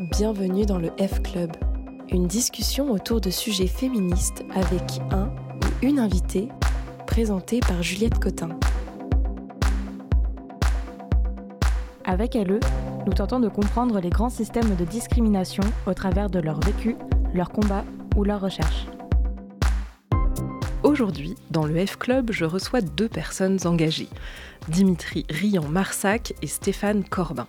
Bienvenue dans le F Club, une discussion autour de sujets féministes avec un ou une invitée, présentée par Juliette Cotin. Avec LE, nous tentons de comprendre les grands systèmes de discrimination au travers de leur vécu, leur combat ou leur recherche. Aujourd'hui, dans le F Club, je reçois deux personnes engagées, Dimitri Rian-Marsac et Stéphane Corbin.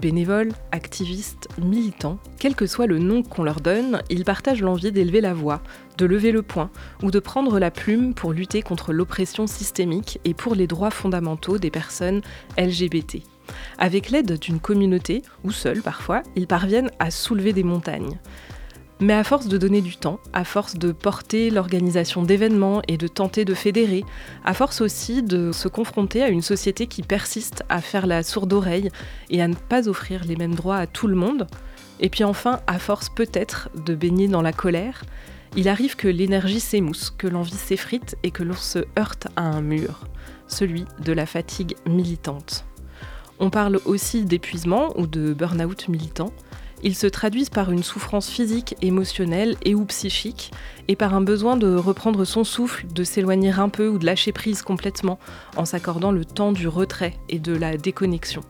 Bénévoles, activistes, militants, quel que soit le nom qu'on leur donne, ils partagent l'envie d'élever la voix, de lever le poing ou de prendre la plume pour lutter contre l'oppression systémique et pour les droits fondamentaux des personnes LGBT. Avec l'aide d'une communauté, ou seuls parfois, ils parviennent à soulever des montagnes. Mais à force de donner du temps, à force de porter l'organisation d'événements et de tenter de fédérer, à force aussi de se confronter à une société qui persiste à faire la sourde oreille et à ne pas offrir les mêmes droits à tout le monde, et puis enfin, à force peut-être de baigner dans la colère, il arrive que l'énergie s'émousse, que l'envie s'effrite et que l'on se heurte à un mur, celui de la fatigue militante. On parle aussi d'épuisement ou de burn-out militant, ils se traduisent par une souffrance physique, émotionnelle et ou psychique, et par un besoin de reprendre son souffle, de s'éloigner un peu ou de lâcher prise complètement, en s'accordant le temps du retrait et de la déconnexion.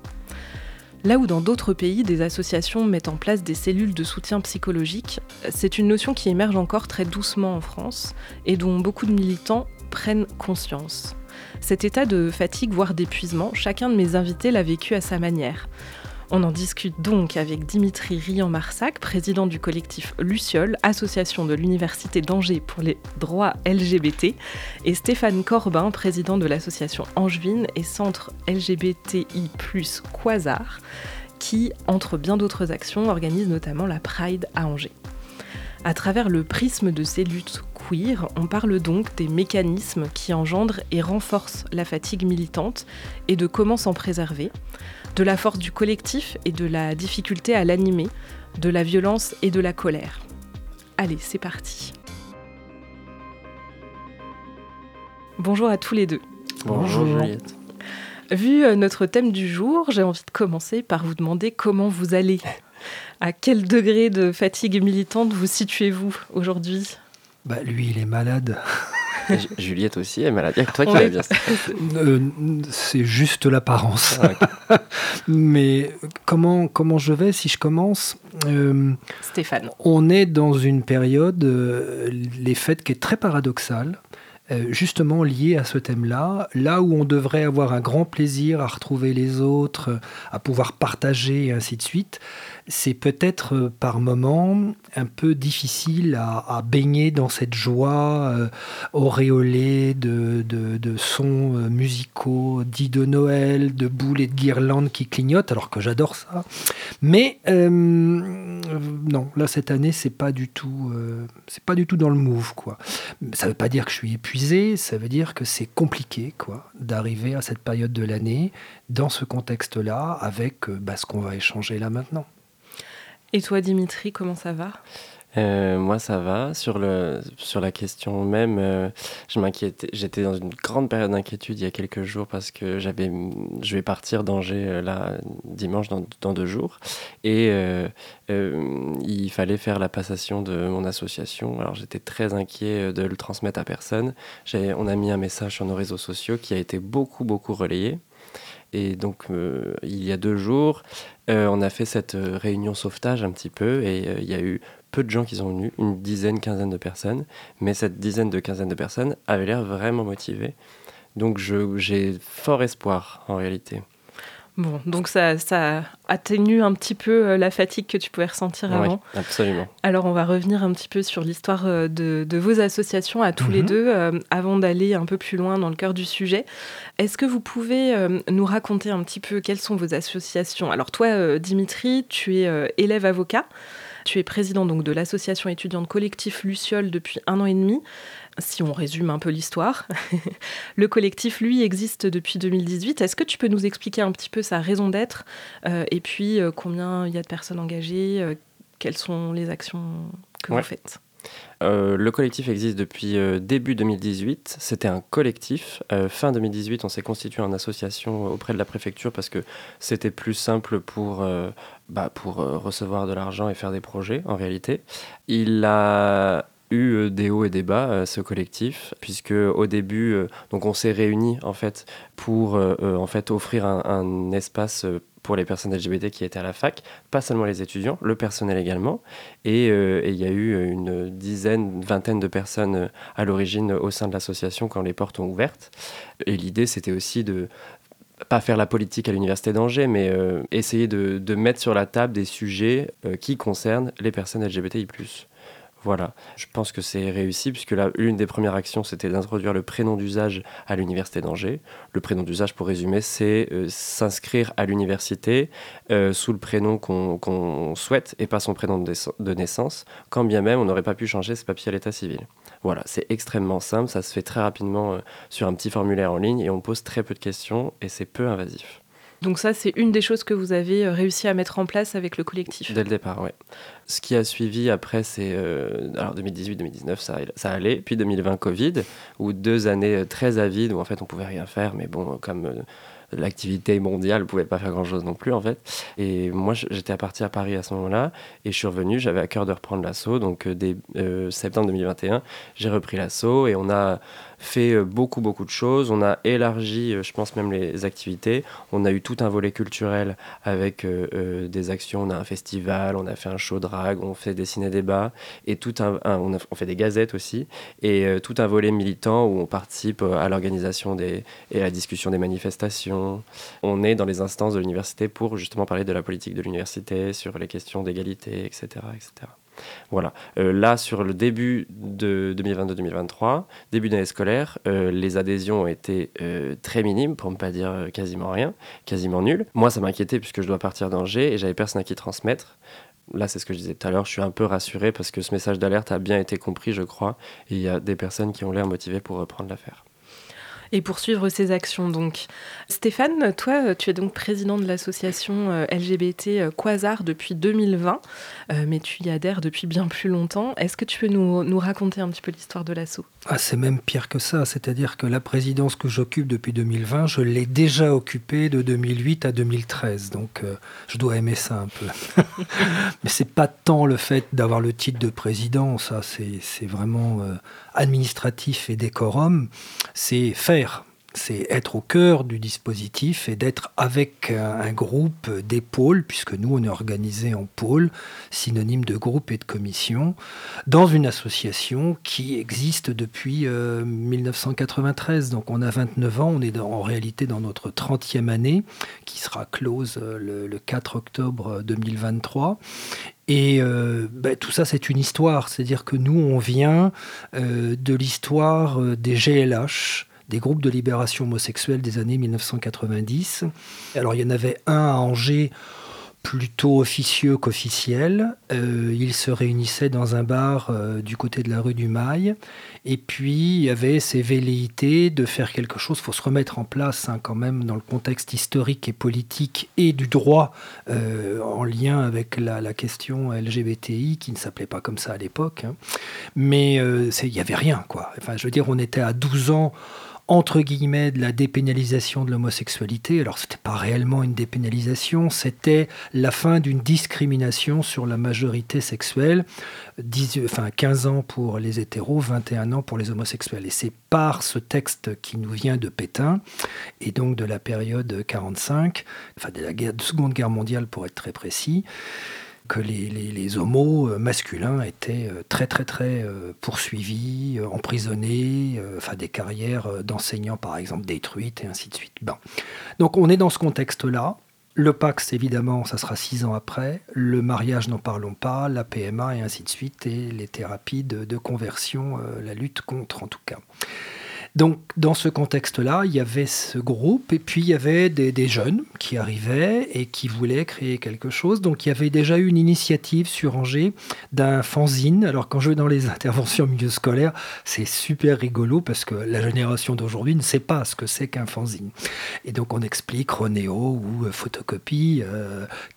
Là où dans d'autres pays, des associations mettent en place des cellules de soutien psychologique, c'est une notion qui émerge encore très doucement en France et dont beaucoup de militants prennent conscience. Cet état de fatigue, voire d'épuisement, chacun de mes invités l'a vécu à sa manière. On en discute donc avec Dimitri Rian-Marsac, président du collectif Luciole, association de l'Université d'Angers pour les droits LGBT, et Stéphane Corbin, président de l'association Angevine et centre LGBTI Quasar, qui, entre bien d'autres actions, organise notamment la Pride à Angers. À travers le prisme de ces luttes queer, on parle donc des mécanismes qui engendrent et renforcent la fatigue militante et de comment s'en préserver, de la force du collectif et de la difficulté à l'animer, de la violence et de la colère. Allez, c'est parti. Bonjour à tous les deux. Bonjour Juliette. Vu euh, notre thème du jour, j'ai envie de commencer par vous demander comment vous allez. À quel degré de fatigue militante vous situez-vous aujourd'hui? Bah lui, il est malade. Juliette aussi est malade. toi qui vas bien. Euh, c'est juste l'apparence. Ah, Mais comment, comment je vais si je commence euh, Stéphane. On est dans une période, euh, les fêtes qui est très paradoxale. justement liée à ce thème-là, là où on devrait avoir un grand plaisir à retrouver les autres, à pouvoir partager et ainsi de suite, c'est peut-être euh, par moments un peu difficile à, baigner dans cette joie euh, auréolée de, sons euh, musicaux, dits de Noël, de boules et de guirlandes qui clignotent, alors que j'adore ça. Mais non, là cette année c'est pas du tout, pas du tout dans le move quoi. Ça veut pas dire que je suis épuisé, ça veut dire que c'est compliqué d'arriver à cette période de l'année dans ce contexte-là avec bah, ce qu'on va échanger là maintenant. Et toi, Dimitri, comment ça va euh, moi, ça va. Sur, le, sur la question même, euh, je. J'étais dans une grande période d'inquiétude il y a quelques jours parce que j'avais, je vais partir d'Angers euh, là dimanche dans, dans, deux jours et il fallait faire la passation de mon association. Alors j'étais très inquiet de le transmettre à personne. On a mis un message sur nos réseaux sociaux qui a été beaucoup beaucoup relayé. Et donc, il y a deux jours, euh, on a fait cette euh, réunion sauvetage un petit peu et euh, il y a eu peu de gens qui sont venus, une dizaine, quinzaine de personnes, mais cette dizaine de quinzaine de personnes avait l'air vraiment motivée. Donc j'ai fort espoir en réalité. Bon, donc ça, ça atténue un petit peu euh, la fatigue que tu pouvais ressentir avant. Oui, absolument. Alors on va revenir un petit peu sur l'histoire euh, de, vos associations à tous les mhm. deux, euh, avant d'aller un peu plus loin dans le cœur du sujet. Est-ce que vous pouvez nous raconter un petit peu quelles sont vos associations? Alors toi, Dimitri, tu es élève avocat. Tu es président donc de l'association étudiante collectif Luciole depuis un an et demi si on résume un peu l'histoire. le collectif, lui, existe depuis 2018. Est-ce que tu peux nous expliquer un petit peu sa raison d'être euh, et puis euh, combien il y a de personnes engagées, euh, quelles sont les actions que vous faites? Le collectif existe depuis début 2018. C'était un collectif. Fin 2018, on s'est constitué en association auprès de la préfecture parce que c'était plus simple pour, bah, pour recevoir de l'argent et faire des projets en réalité. Il a eu des hauts et des bas ce collectif puisque au début donc on s'est réunis en fait pour en fait offrir un, espace pour les personnes LGBT qui étaient à la fac, pas seulement les étudiants, le personnel également. Euh, et il y a eu une dizaine, une vingtaine de personnes euh, à l'origine au sein de l'association quand les portes ont ouvertes. Et l'idée, c'était aussi de pas faire la politique à l'université d'Angers, mais euh, essayer de, mettre sur la table des sujets qui concernent les personnes LGBTI+. Voilà, je pense que c'est réussi puisque l'une des premières actions, c'était d'introduire le prénom d'usage à l'université d'Angers. Le prénom d'usage, pour résumer, c'est euh, s'inscrire à l'université euh, sous le prénom qu'on souhaite et pas son prénom de, naissance, quand bien même on n'aurait pas pu changer ce papier à l'état civil. Voilà, c'est extrêmement simple, ça se fait très rapidement euh, sur un petit formulaire en ligne et on pose très peu de questions et c'est peu invasif. Donc ça, c'est une des choses que vous avez euh, réussi à mettre en place avec le collectif. Dès le départ, oui. Ce qui a suivi après, c'est euh, alors 2018-2019, ça, ça allait. Puis 2020, Covid, ou deux années euh, très avides où en fait on pouvait rien faire, mais bon, comme l'activité mondiale ne pouvait pas faire grand chose non plus en fait. Et moi j'étais à partir à Paris à ce moment-là et je suis revenu, j'avais à cœur de reprendre l'assaut. Donc dès septembre 2021, j'ai repris l'assaut et on a fait euh, beaucoup, beaucoup de choses. On a élargi, euh, je pense même les activités. On a eu tout un volet culturel avec euh, des actions. On a un festival, on a fait un show drag, on fait des ciné-débats et tout un, on, fait des gazettes aussi et tout un volet militant où on participe à l'organisation et à la discussion des manifestations. On est dans les instances de l'université pour justement parler de la politique de l'université, sur les questions d'égalité, etc., etc. Voilà. Euh, là, sur le début de 2022-2023, début d'année scolaire, euh, les adhésions ont été euh, très minimes, pour ne pas dire quasiment rien, quasiment nul. Moi, ça m'inquiétait puisque je dois partir d'Angers et j'avais personne à qui transmettre. Là, c'est ce que je disais tout à l'heure, je suis un peu rassuré parce que ce message d'alerte a bien été compris, je crois, et il y a des personnes qui ont l'air motivées pour reprendre l'affaire et poursuivre ses actions. Donc, Stéphane, toi, tu es donc président de l'association euh, LGBT euh, Quasar depuis 2020, euh, mais tu y adhères depuis bien plus longtemps. Est-ce que tu peux nous, nous raconter un petit peu l'histoire de l'asso ah, C'est même pire que ça, c'est-à-dire que la présidence que j'occupe depuis 2020, je l'ai déjà occupée de 2008 à 2013, donc je dois aimer ça un peu. mais c'est pas tant le fait d'avoir le titre de président, ça c'est vraiment administratif et décorum, c'est faire c'est être au cœur du dispositif et d'être avec un groupe d'épaules, puisque nous on est organisé en pôle, synonyme de groupe et de commission, dans une association qui existe depuis 1993. Euh, Donc on a 29 ans, on est en réalité dans notre 30e année, qui sera close euh, le, 4 octobre 2023. Et euh, ben, tout ça, c'est une histoire. C'est-à-dire que nous, on vient de l'histoire des GLH, des groupes de libération homosexuelle des années 1990. Alors il y en avait un à Angers plutôt officieux qu'officiel. Euh, ils se réunissaient dans un bar euh, du côté de la rue du Mail. Et puis, il y avait ces velléités de faire quelque chose. Il faut se remettre en place hein, quand même dans le contexte historique et politique et du droit euh, en lien avec la, question LGBTI, qui ne s'appelait pas comme ça à l'époque. Hein. Mais il n'y avait rien, quoi. Enfin, je veux dire, on était à 12 ans entre guillemets de la dépénalisation de l'homosexualité. Alors c'était pas réellement une dépénalisation, c'était la fin d'une discrimination sur la majorité sexuelle, 10, enfin 15 ans pour les hétéros, 21 ans pour les homosexuels. Et c'est par ce texte qui nous vient de Pétain et donc de la période 45, enfin de la guerre, de Seconde Guerre mondiale pour être très précis que les, homos euh, masculins étaient euh, très très très euh, poursuivis, emprisonnés, enfin des carrières d'enseignants par exemple détruites et ainsi de suite. Donc on est dans ce contexte-là. Le Pax, évidemment, ça sera six ans après. Le mariage, n'en parlons pas. La PMA et ainsi de suite. Et les thérapies de, conversion, la lutte contre en tout cas. Donc, dans ce contexte-là, il y avait ce groupe, et puis il y avait des, jeunes qui arrivaient et qui voulaient créer quelque chose. Donc, il y avait déjà eu une initiative sur Angers d'un fanzine. Alors, quand je vais dans les interventions au milieu scolaire, c'est super rigolo parce que la génération d'aujourd'hui ne sait pas ce que c'est qu'un fanzine. Et donc, on explique Ronéo ou photocopie,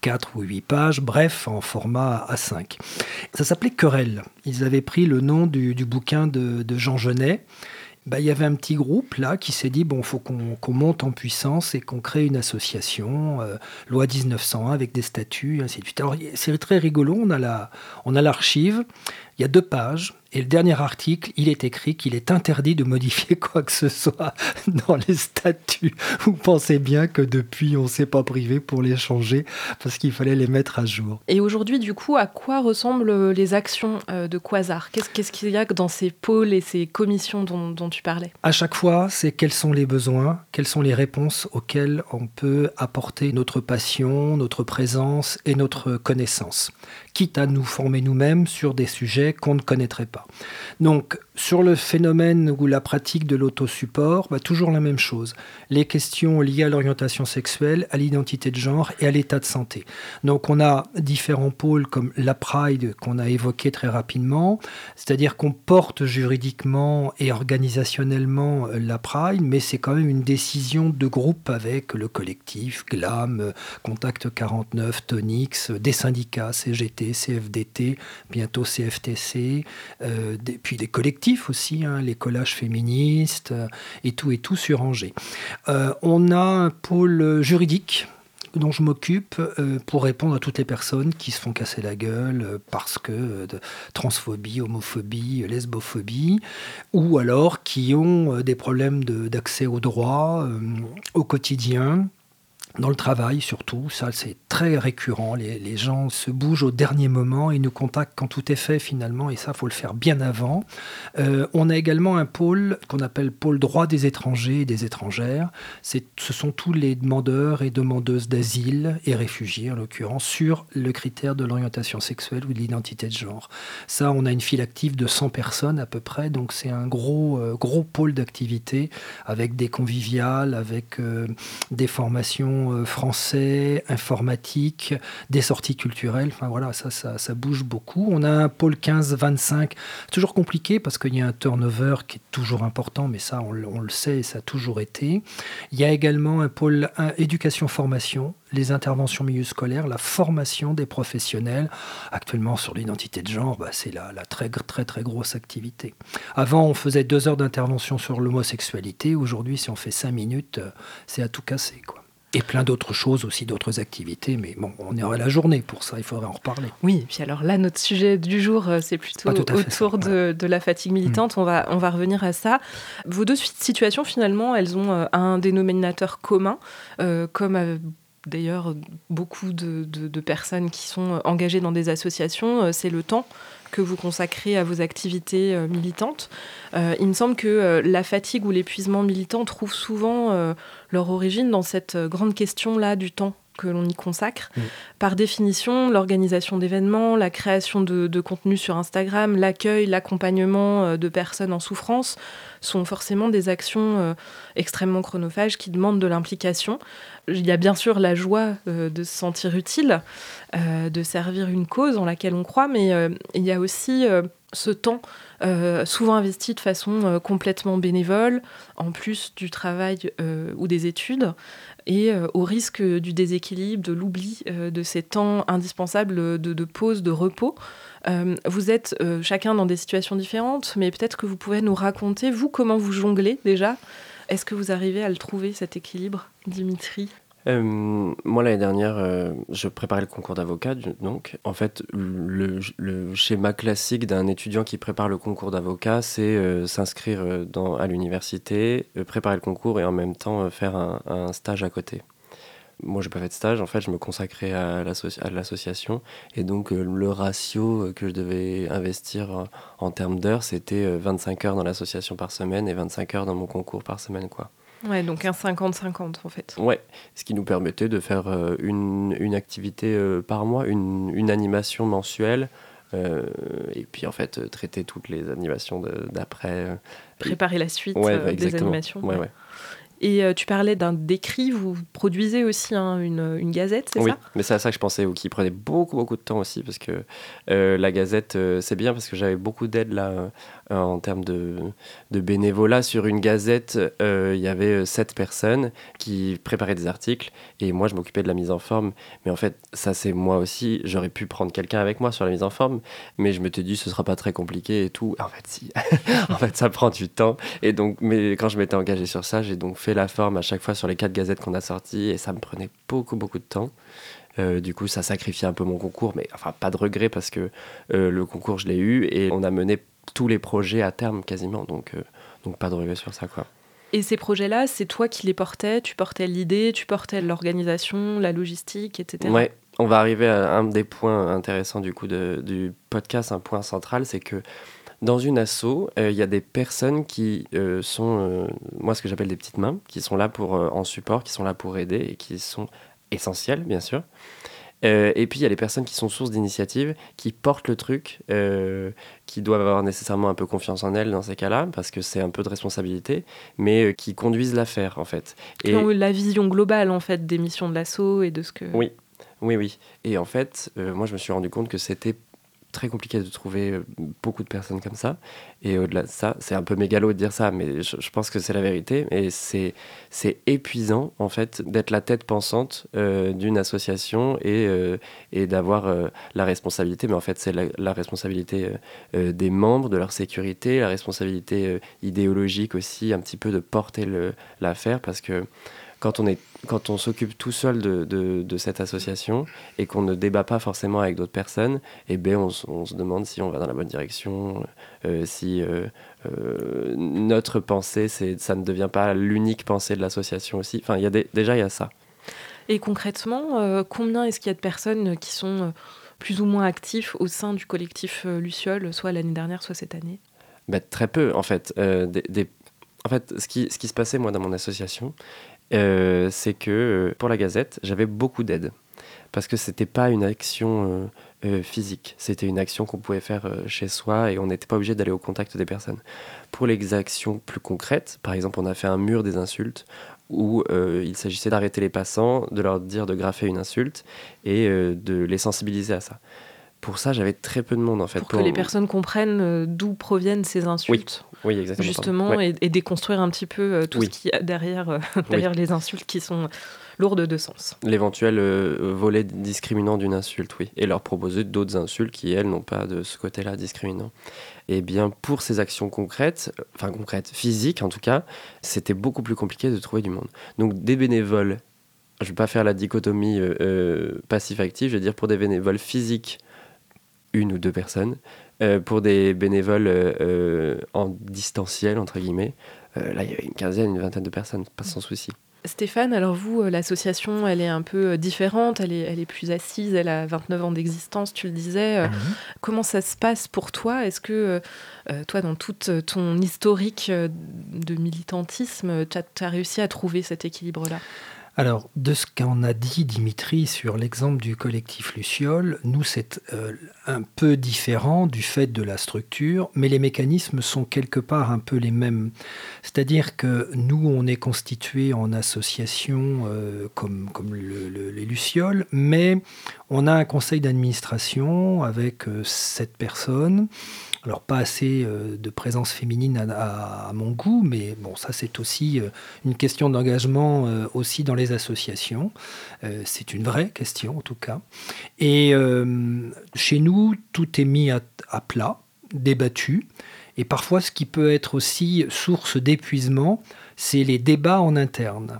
4 euh, ou 8 pages, bref, en format A5. Ça s'appelait Querelle. Ils avaient pris le nom du, bouquin de Jean Genet. Bah, il y avait un petit groupe là qui s'est dit bon, faut qu'on monte en puissance et qu'on crée une association, euh, loi 1901 avec des statuts, et ainsi de suite. Alors c'est très rigolo, on a l'archive, il y a deux pages, et le dernier article, il est écrit qu'il est interdit de modifier quoi que ce soit dans les statuts. Vous pensez bien que depuis, on ne s'est pas privé pour les changer parce qu'il fallait les mettre à jour. Et aujourd'hui, du coup, à quoi ressemblent les actions euh, de Quasar? Qu'est-ce qu'il y a dans ces pôles et ces commissions dont, dont tu parlais? À chaque fois, c'est quels sont les besoins, quelles sont les réponses auxquelles on peut apporter notre passion, notre présence et notre connaissance quitte à nous former nous-mêmes sur des sujets qu'on ne connaîtrait pas. Donc, sur le phénomène ou la pratique de l'autosupport, bah, toujours la même chose. Les questions liées à l'orientation sexuelle, à l'identité de genre et à l'état de santé. Donc on a différents pôles comme la Pride qu'on a évoqué très rapidement, c'est-à-dire qu'on porte juridiquement et organisationnellement euh, la Pride, mais c'est quand même une décision de groupe avec le collectif, GLAM, Contact 49, Tonix, des syndicats, CGT, CFDT, bientôt CFTC, euh, puis des collectifs aussi, hein, les collages féministes euh, et tout et tout sur Angers. Euh, on a un pôle juridique dont je m'occupe pour répondre à toutes les personnes qui se font casser la gueule parce que de transphobie, homophobie, lesbophobie, ou alors qui ont des problèmes d'accès aux droits au quotidien, dans le travail surtout, ça c'est très récurrent. Les, gens se bougent au dernier moment et nous contactent quand tout est fait finalement, et ça faut le faire bien avant. Euh, on a également un pôle qu'on appelle pôle droit des étrangers et des étrangères. ce sont tous les demandeurs et demandeuses d'asile et réfugiés en l'occurrence sur le critère de l'orientation sexuelle ou de l'identité de genre. Ça, on a une file active de 100 personnes à peu près, donc c'est un gros euh, gros pôle d'activité avec des conviviales, avec euh, des formations euh, français, informatique, des sorties culturelles. Enfin voilà, ça, ça, bouge beaucoup. On a un pôle 15-25, toujours compliqué parce qu'il y a un turnover qui est toujours important, mais ça, on, le sait et ça a toujours été. Il y a également un pôle éducation-formation, les interventions milieu scolaire, la formation des professionnels. Actuellement, sur l'identité de genre, bah, c'est la, la, très, très, très grosse activité. Avant, on faisait deux heures d'intervention sur l'homosexualité. Aujourd'hui, si on fait cinq minutes, euh, c'est à tout casser. Quoi. Et plein d'autres choses aussi, d'autres activités. Mais bon, on est à la journée pour ça, il faudrait en reparler. Oui, et puis alors là, notre sujet du jour, euh, c'est plutôt autour de, de, la fatigue militante. Mm. On, va, on va revenir à ça. Vos deux situations, finalement, elles ont euh, un dénominateur commun, euh, comme d'ailleurs beaucoup de, personnes qui sont engagées dans des associations, c'est le temps que vous consacrez à vos activités euh, militantes. Euh, il me semble que euh, la fatigue ou l'épuisement militant trouvent souvent leur origine dans cette grande question-là du temps que l'on y consacre. Mm. Par définition, l'organisation d'événements, la création de, de contenu sur Instagram, l'accueil, l'accompagnement de personnes en souffrance sont forcément des actions extrêmement chronophages qui demandent de l'implication. Il y a bien sûr la joie de se sentir utile, euh, de servir une cause en laquelle on croit, mais euh, il y a aussi euh, ce temps souvent investi de façon complètement bénévole, en plus du travail ou des études, et au risque du déséquilibre, de l'oubli de ces temps indispensables de, pause, de repos. vous êtes chacun dans des situations différentes, mais peut-être que vous pouvez nous raconter, vous, comment vous jonglez déjà? Est-ce que vous arrivez à le trouver, cet équilibre, Dimitri? Euh, moi, l'année dernière, euh, je préparais le concours d'avocat. Donc, en fait, le, schéma classique d'un étudiant qui prépare le concours d'avocat, c'est euh, s'inscrire à l'université, préparer le concours et en même temps faire un, stage à côté. Moi, j'ai pas fait de stage. En fait, je me consacrais à l'association. Et donc, le ratio que je devais investir en termes d'heures, c'était 25 heures dans l'association par semaine et 25 heures dans mon concours par semaine, quoi. Ouais, donc un 50-50 en fait. Ouais, ce qui nous permettait de faire euh, une, une, activité euh, par mois, une, une, animation mensuelle et puis en fait traiter toutes les animations d'après. Préparer la suite ouais, des animations. Ouais, ouais. Et euh, tu parlais d'un décrit, vous produisez aussi hein, une, une, gazette, c'est oui, ça? Oui, mais c'est à ça que je pensais, ou qui prenait beaucoup, beaucoup de temps aussi, parce que euh, la gazette, euh, c'est bien parce que j'avais beaucoup d'aide là en termes de, bénévolat. Sur une gazette, il y avait sept personnes qui préparaient des articles, et moi je m'occupais de la mise en forme. Mais en fait, ça c'est moi aussi, j'aurais pu prendre quelqu'un avec moi sur la mise en forme, mais je me suis dit ce sera pas très compliqué et tout. En fait, si, en fait ça prend du temps. Et donc, mais quand je m'étais engagé sur ça, j'ai donc fait la forme à chaque fois sur les quatre gazettes qu'on a sorties et ça me prenait beaucoup, beaucoup de temps. Euh, du coup, ça sacrifiait un peu mon concours, mais enfin, pas de regret parce que euh, le concours, je l'ai eu et on a mené tous les projets à terme quasiment, donc, euh, donc pas de regret sur ça. quoi. Et ces projets-là, c'est toi qui les portais? Tu portais l'idée, tu portais l'organisation, la logistique, etc. Ouais, on va arriver à un des points intéressants du coup de, du podcast, un point central, c'est que dans une asso, euh, il y a des personnes qui euh, sont, moi ce que j'appelle des petites mains, qui sont là pour en support, qui sont là pour aider et qui sont essentielles bien sûr. Et puis il y a les personnes qui sont sources d'initiative, qui portent le truc, qui doivent avoir nécessairement un peu confiance en elles dans ces cas-là, parce que c'est un peu de responsabilité, mais qui conduisent l'affaire en fait. Et ont la vision globale en fait des missions de l'assaut et de ce que. Oui, oui, oui. Et en fait, moi je me suis rendu compte que c'était très compliqué de trouver euh, beaucoup de personnes comme ça. Et au-delà de ça, c'est un peu mégalo de dire ça, mais je, pense que c'est la vérité. Et c'est, épuisant, en fait, d'être la tête pensante euh, d'une association et, euh, et d'avoir la responsabilité. Mais en fait, c'est la, responsabilité des membres, de leur sécurité, la responsabilité idéologique aussi, un petit peu de porter l'affaire parce que quand on est quand on s'occupe tout seul de, de, cette association et qu'on ne débat pas forcément avec d'autres personnes, eh ben on, on, se demande si on va dans la bonne direction, euh, si euh, euh, notre pensée, c'est, ça ne devient pas l'unique pensée de l'association aussi. Enfin, y a déjà, il y a ça. Et concrètement, combien est-ce qu'il y a de personnes qui sont plus ou moins actifs au sein du collectif Luciole, soit l'année dernière, soit cette année? Ben, Très peu, en fait. Des, en fait, ce qui, ce qui se passait, moi, dans mon association, euh, c'est que euh, pour la Gazette, j'avais beaucoup d'aide. Parce que c'était pas une action euh, physique, c'était une action qu'on pouvait faire chez soi et on n'était pas obligé d'aller au contact des personnes. Pour les actions plus concrètes, par exemple, on a fait un mur des insultes où il s'agissait d'arrêter les passants, de leur dire de graffer une insulte et de les sensibiliser à ça pour ça, j'avais très peu de monde en fait. Pour, que les personnes comprennent d'où proviennent ces insultes. Oui, exactement. Justement, et, déconstruire un petit peu euh, tout ce qui y derrière, euh, derrière les insultes qui sont lourdes de sens. L'éventuel euh, volet discriminant d'une insulte, oui. Et leur proposer d'autres insultes qui, elles, n'ont pas de ce côté-là discriminant. Et eh bien, pour ces actions concrètes, enfin concrètes, physiques en tout cas, c'était beaucoup plus compliqué de trouver du monde. Donc, des bénévoles, je ne vais pas faire la dichotomie passif-actif, je veux dire pour des bénévoles physiques, une ou deux personnes, euh, pour des bénévoles euh, euh, en distanciel, entre guillemets, là, il y avait une quinzaine, une vingtaine de personnes, pas sans souci. Stéphane, alors vous, l'association, elle est un peu différente, elle est, elle est plus assise, elle a 29 ans d'existence, tu le disais. Mhm. Comment ça se passe pour toi? Est-ce que toi, dans tout ton historique de militantisme, tu as, as, réussi à trouver cet équilibre-là? Alors, de ce qu'en a dit Dimitri sur l'exemple du collectif Luciole, nous, c'est euh, un peu différent du fait de la structure, mais les mécanismes sont quelque part un peu les mêmes. C'est-à-dire que nous, on est constitué en association euh, comme, comme les Lucioles, mais on a un conseil d'administration avec euh, sept personnes. Alors pas assez euh, de présence féminine à, mon goût, mais bon, ça c'est aussi euh, une question d'engagement euh, aussi dans les associations. c'est une vraie question en tout cas. Et chez nous, tout est mis à, à, plat, débattu. Et parfois, ce qui peut être aussi source d'épuisement, c'est les débats en interne.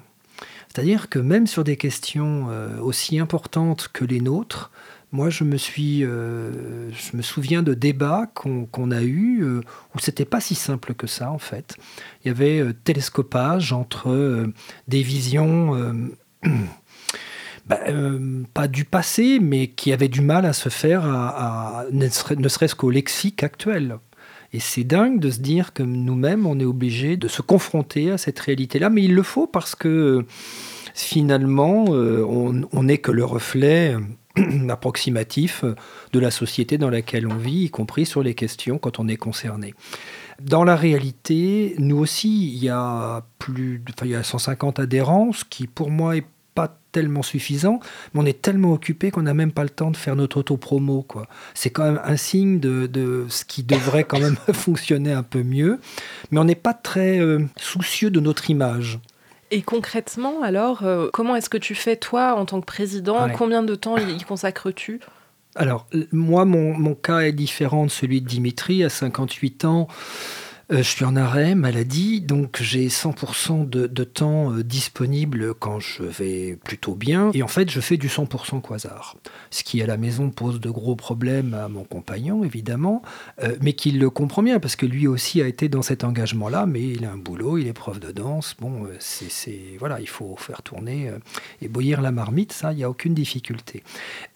C'est-à-dire que même sur des questions aussi importantes que les nôtres, moi, je me suis, euh, je me souviens de débats qu'on a eus euh, où c'était pas si simple que ça en fait. Il y avait euh, télescopage entre des visions. Bah, pas du passé, mais qui avaient du mal à se faire, ne serait-ce qu'au lexique actuel. Et c'est dingue de se dire que nous-mêmes, on est obligé de se confronter à cette réalité-là, mais il le faut parce que finalement, on n'est que le reflet approximatif de la société dans laquelle on vit, y compris sur les questions quand on est concerné. Dans la réalité, nous aussi, il y a plus, enfin, il y a 150 adhérents, ce qui pour moi est pas tellement suffisant, mais on est tellement occupé qu'on n'a même pas le temps de faire notre auto-promo. C'est quand même un signe de, ce qui devrait quand même fonctionner un peu mieux, mais on n'est pas très euh, soucieux de notre image. Et concrètement, alors, euh, comment est-ce que tu fais, toi, en tant que président? Combien de temps y consacres-tu? Alors, moi, mon, mon, cas est différent de celui de Dimitri. À 58 ans, je suis en arrêt, maladie, donc j'ai 100% de, temps euh, disponible quand je vais plutôt bien. Et en fait, je fais du 100% quasar. Ce qui à la maison pose de gros problèmes à mon compagnon, évidemment, euh, mais qu'il le comprend bien, parce que lui aussi a été dans cet engagement-là, mais il a un boulot, il est prof de danse. Bon, c'est, voilà, il faut faire tourner et bouillir la marmite, ça, il n'y a aucune difficulté.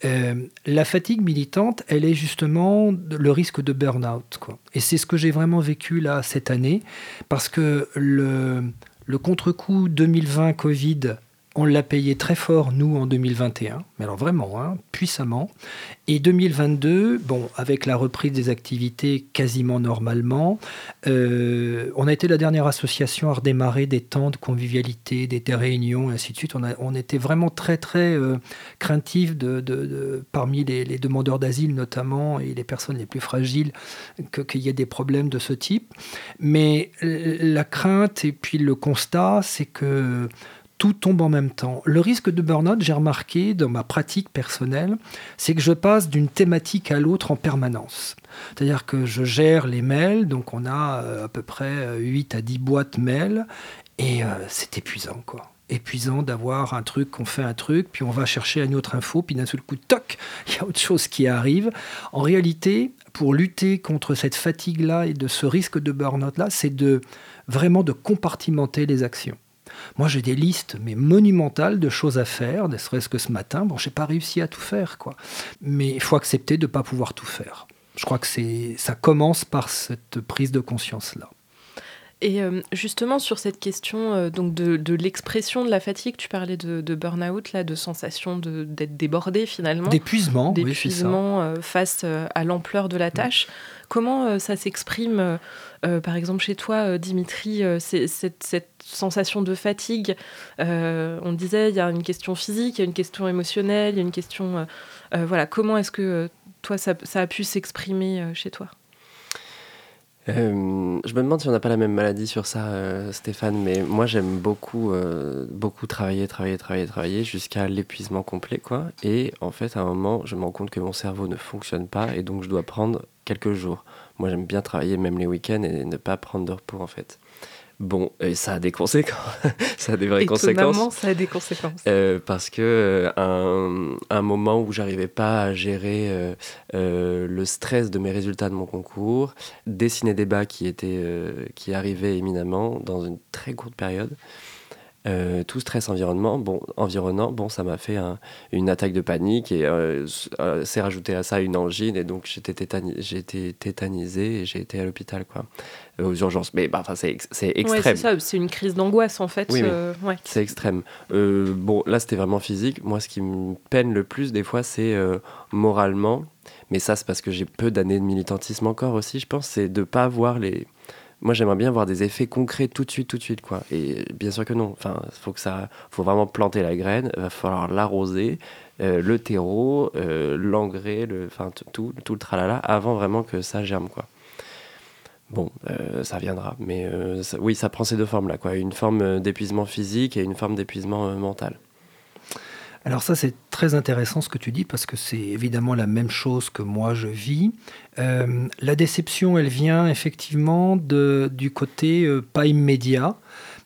la fatigue militante, elle est justement le risque de burn-out. Quoi. Et c'est ce que j'ai vraiment vécu là cette année, parce que le, contre-coup 2020 Covid on l'a payé très fort, nous, en 2021, mais alors vraiment, hein, puissamment. Et 2022, bon, avec la reprise des activités quasiment normalement, euh, on a été la dernière association à redémarrer des temps de convivialité, des, réunions, et ainsi de suite. On, était vraiment très, très euh, parmi les, les demandeurs d'asile notamment, et les personnes les plus fragiles, qu'il y ait des problèmes de ce type. Mais la crainte et puis le constat, c'est que tout tombe en même temps. Le risque de burn-out, j'ai remarqué dans ma pratique personnelle, c'est que je passe d'une thématique à l'autre en permanence. C'est-à-dire que je gère les mails, donc on a euh, à peu près 8 euh, à 10 boîtes mails, et euh, c'est épuisant, quoi épuisant d'avoir un truc, on fait un truc, puis on va chercher une autre info, puis d'un seul coup, toc, il y a autre chose qui arrive. En réalité, pour lutter contre cette fatigue-là et de ce risque de burn-out-là, c'est de vraiment de compartimenter les actions. Moi, j'ai des listes, mais monumentales de choses à faire, ne serait-ce que ce matin. Bon, j'ai pas réussi à tout faire, quoi. Mais il faut accepter de ne pas pouvoir tout faire. Je crois que c'est, ça commence par cette prise de conscience-là. Et euh, justement sur cette question euh, donc de, l'expression de la fatigue, tu parlais de, burn-out, là, de sensation d'être débordé finalement. D'épuisement. D'épuisement euh, face à l'ampleur de la tâche. Comment ça s'exprime, par exemple chez toi, Dimitri, cette, cette, sensation de fatigue On disait, il y a une question physique, il y a une question émotionnelle, il y a une question... voilà, comment est-ce que toi, ça a pu s'exprimer chez toi? Euh, je me demande si on n'a pas la même maladie sur ça, euh, Stéphane, mais moi j'aime beaucoup, euh, beaucoup travailler, travailler, travailler, travailler jusqu'à l'épuisement complet, quoi. Et en fait, à un moment, je me rends compte que mon cerveau ne fonctionne pas et donc je dois prendre quelques jours. Moi j'aime bien travailler même les week-ends et ne pas prendre de repos, en fait. Bon, et ça a des conséquences. ça a des vraies conséquences. ça a des conséquences. Euh, parce que euh, un, un, moment où j'arrivais pas à gérer euh, le stress de mes résultats de mon concours, dessiner des bas qui étaient qui arrivaient éminemment dans une très courte période. Euh, tout stress environnement, bon, environnant, bon, ça m'a fait une attaque de panique et euh, euh, c'est rajouté à ça une angine et donc j'étais j'ai été tétanisé et j'ai été à l'hôpital quoi, aux urgences. Mais bah, c'est extrême. Ouais, c'est ça, c'est une crise d'angoisse en fait. Oui, ouais. C'est extrême. bon, là c'était vraiment physique. Moi, ce qui me peine le plus des fois, c'est moralement. Mais ça, c'est parce que j'ai peu d'années de militantisme encore aussi, je pense, c'est de pas voir les moi j'aimerais bien voir des effets concrets tout de suite, tout de suite, quoi. Et bien sûr que non. Enfin, faut que ça, faut vraiment planter la graine, va falloir l'arroser, euh, le terreau, euh, l'engrais, le, enfin tout, tout le tralala, avant vraiment que ça germe, quoi. Bon, euh, ça viendra, mais oui, ça prend ces deux formes là, quoi. Une forme d'épuisement physique et une forme d'épuisement mental. Alors ça, c'est très intéressant ce que tu dis parce que c'est évidemment la même chose que moi je vis. Euh, la déception, elle vient effectivement de, du côté euh, pas immédiat,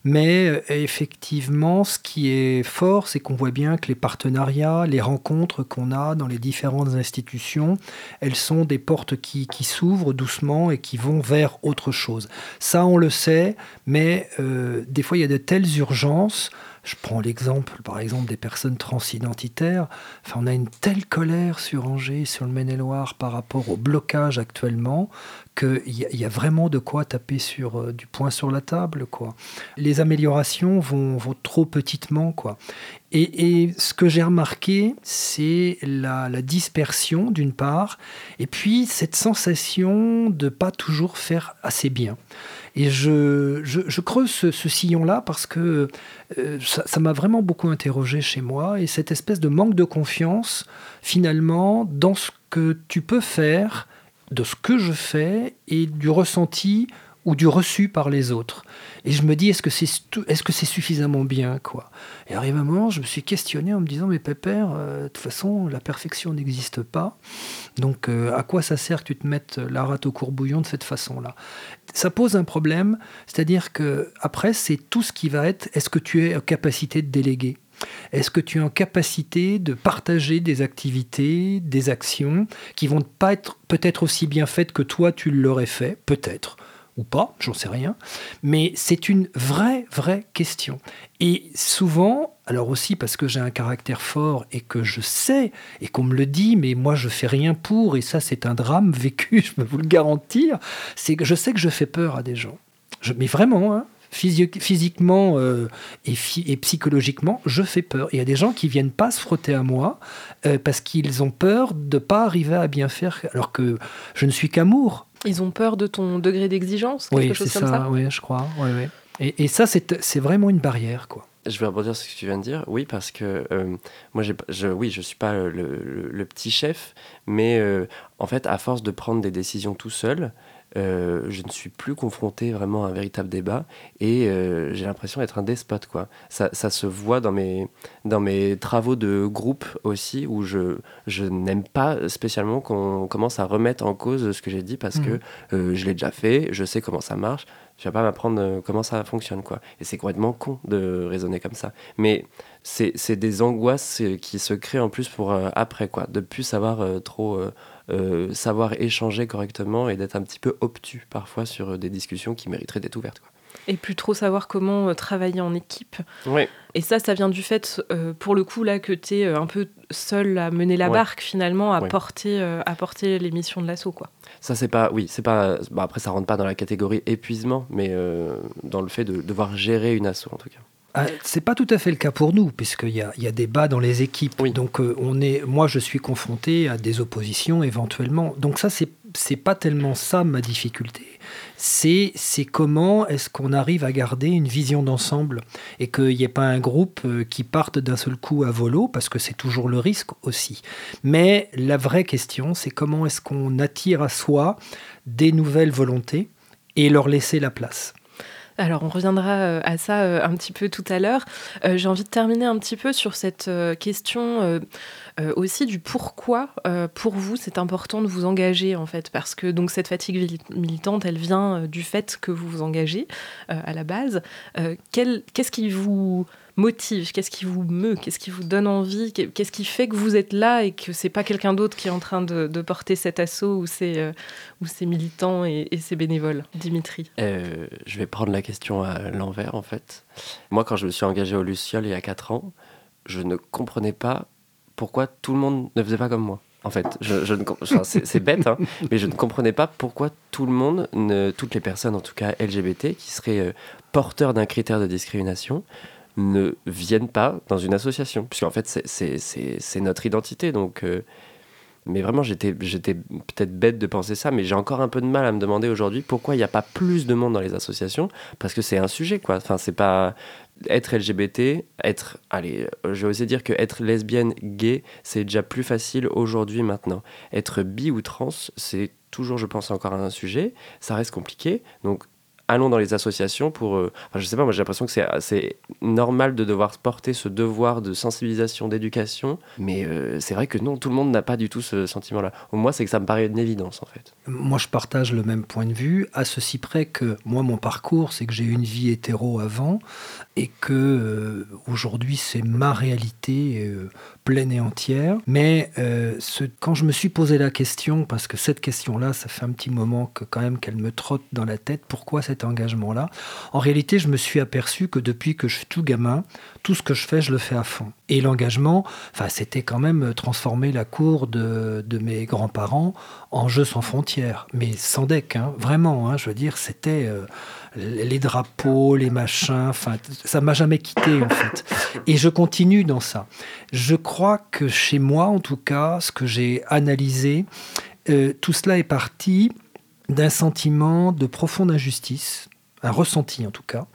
mais euh, effectivement, ce qui est fort, c'est qu'on voit bien que les partenariats, les rencontres qu'on a dans les différentes institutions, elles sont des portes qui, qui s'ouvrent doucement et qui vont vers autre chose. Ça, on le sait, mais des fois, il y a de telles urgences Je prends l'exemple, par exemple, des personnes transidentitaires. Enfin, on a une telle colère sur Angers, sur le Maine-et-Loire, par rapport au blocage actuellement, qu'il y, y, a vraiment de quoi taper sur, euh, du poing sur la table. Quoi. Les améliorations vont, trop petitement. Quoi. Et, et ce que j'ai remarqué, c'est la, la, dispersion d'une part, et puis cette sensation de pas toujours faire assez bien. Et je, je, creuse ce, ce sillon-là parce que euh, ça m'a vraiment beaucoup interrogé chez moi, et cette espèce de manque de confiance, finalement, dans ce que tu peux faire de ce que je fais et du ressenti ou du reçu par les autres. Et je me dis, est-ce que c'est est -ce suffisamment bien quoi? Et arrive un moment, je me suis questionné en me disant, mais pépère, euh, de toute façon, la perfection n'existe pas. Donc, euh, à quoi ça sert que tu te mettes la rate au courbouillon de cette façon-là? Ça pose un problème, c'est-à-dire que après, c'est tout ce qui va être, est-ce que tu es en capacité de déléguer? Est-ce que tu es en capacité de partager des activités, des actions qui vont pas être peut-être aussi bien faites que toi tu l'aurais fait, peut-être ou pas, j'en sais rien, mais c'est une vraie, vraie question. Et souvent, alors aussi parce que j'ai un caractère fort et que je sais, et qu'on me le dit, mais moi je fais rien pour, et ça c'est un drame vécu, je peux vous le garantir, c'est que je sais que je fais peur à des gens. Je, mais vraiment, hein, physiquement euh, et, psychologiquement, je fais peur. Il y a des gens qui viennent pas se frotter à moi euh, parce qu'ils ont peur de pas arriver à bien faire, alors que je ne suis qu'amour. Ils ont peur de ton degré d'exigence, quelque oui, chose comme ça. Oui, je crois. Ouais, ouais. Et, et, ça, c'est vraiment une barrière, quoi. Je vais rebondir sur ce que tu viens de dire. Oui, parce que euh, moi, je, oui, je suis pas le, le, le petit chef, mais euh, en fait, à force de prendre des décisions tout seul, euh, je ne suis plus confronté vraiment à un véritable débat et euh, j'ai l'impression d'être un despote. Quoi. Ça, ça, se voit dans mes, dans mes travaux de groupe aussi où je, je n'aime pas spécialement qu'on commence à remettre en cause ce que j'ai dit parce mmh. que euh, je l'ai déjà fait, je sais comment ça marche, tu vas pas m'apprendre comment ça fonctionne. Quoi. Et c'est complètement con de raisonner comme ça. Mais c'est des angoisses qui se créent en plus pour après, quoi, de plus savoir trop euh, savoir échanger correctement et d'être un petit peu obtus parfois sur des discussions qui mériteraient d'être ouvertes. Quoi. Et plus trop savoir comment euh, travailler en équipe. Oui. Et ça, ça vient du fait, euh, pour le coup, là, que tu es un peu seul à mener la ouais. barque, finalement, à, ouais. porter, euh, à porter les missions de l'assaut, quoi. Ça, c'est pas... Oui, c'est pas... Bah, après, ça rentre pas dans la catégorie épuisement, mais euh, dans le fait de devoir gérer une assaut, en tout cas. Ah, c'est pas tout à fait le cas pour nous, puisqu'il y a, y a débat dans les équipes. Oui. Donc, euh, on est, moi, je suis confronté à des oppositions éventuellement. Donc, ça, c'est, c'est pas tellement ça ma difficulté. C'est, c'est comment est-ce qu'on arrive à garder une vision d'ensemble et qu'il n'y ait pas un groupe euh, qui parte d'un seul coup à volo, parce que c'est toujours le risque aussi. Mais la vraie question, c'est comment est-ce qu'on attire à soi des nouvelles volontés et leur laisser la place? Alors, on reviendra euh, à ça euh, un petit peu tout à l'heure. Euh, J'ai envie de terminer un petit peu sur cette question aussi du pourquoi, pour vous, c'est important de vous engager, en fait. Parce que donc cette fatigue militante, elle vient du fait que vous vous engagez à la base. Qu'est-ce qui vous motive Qu'est-ce qui vous meut Qu'est-ce qui vous donne envie Qu'est-ce qui fait que vous êtes là et que c'est pas quelqu'un d'autre qui est en train de, de porter cet assaut ou ces, euh, ou ces militants et, et ces bénévoles Dimitri euh, Je vais prendre la question à l'envers en fait. Moi, quand je me suis engagé au Luciole il y a 4 ans, je ne comprenais pas pourquoi tout le monde ne faisait pas comme moi. En fait, je, je enfin, c'est bête, hein, mais je ne comprenais pas pourquoi tout le monde, ne, toutes les personnes, en tout cas LGBT, qui seraient euh, porteurs d'un critère de discrimination, ne viennent pas dans une association, puisqu'en fait c'est notre identité. Donc, euh, mais vraiment, j'étais peut-être bête de penser ça, mais j'ai encore un peu de mal à me demander aujourd'hui pourquoi il n'y a pas plus de monde dans les associations, parce que c'est un sujet, quoi. Enfin, c'est pas être LGBT, être, allez, je vais oser dire que être lesbienne, gay, c'est déjà plus facile aujourd'hui maintenant. Être bi ou trans, c'est toujours, je pense, encore un sujet. Ça reste compliqué. Donc, allons dans les associations pour. Euh, enfin, je sais pas, moi j'ai l'impression que c'est normal de devoir porter ce devoir de sensibilisation, d'éducation, mais euh, c'est vrai que non, tout le monde n'a pas du tout ce sentiment-là. Moi, c'est que ça me paraît une évidence en fait. Moi, je partage le même point de vue, à ceci près que moi, mon parcours, c'est que j'ai eu une vie hétéro avant et que euh, aujourd'hui, c'est ma réalité euh, pleine et entière. Mais euh, ce, quand je me suis posé la question, parce que cette question-là, ça fait un petit moment que quand même qu'elle me trotte dans la tête, pourquoi cette engagement-là. En réalité, je me suis aperçu que depuis que je suis tout gamin, tout ce que je fais, je le fais à fond. Et l'engagement, enfin, c'était quand même transformer la cour de, mes grands-parents en jeu sans frontières, mais sans deck, hein, vraiment. Hein, je veux dire, c'était euh, les drapeaux, les machins, enfin, ça m'a jamais quitté en fait. Et je continue dans ça. Je crois que chez moi, en tout cas, ce que j'ai analysé, euh, tout cela est parti d'un sentiment de profonde injustice, un ressenti en tout cas,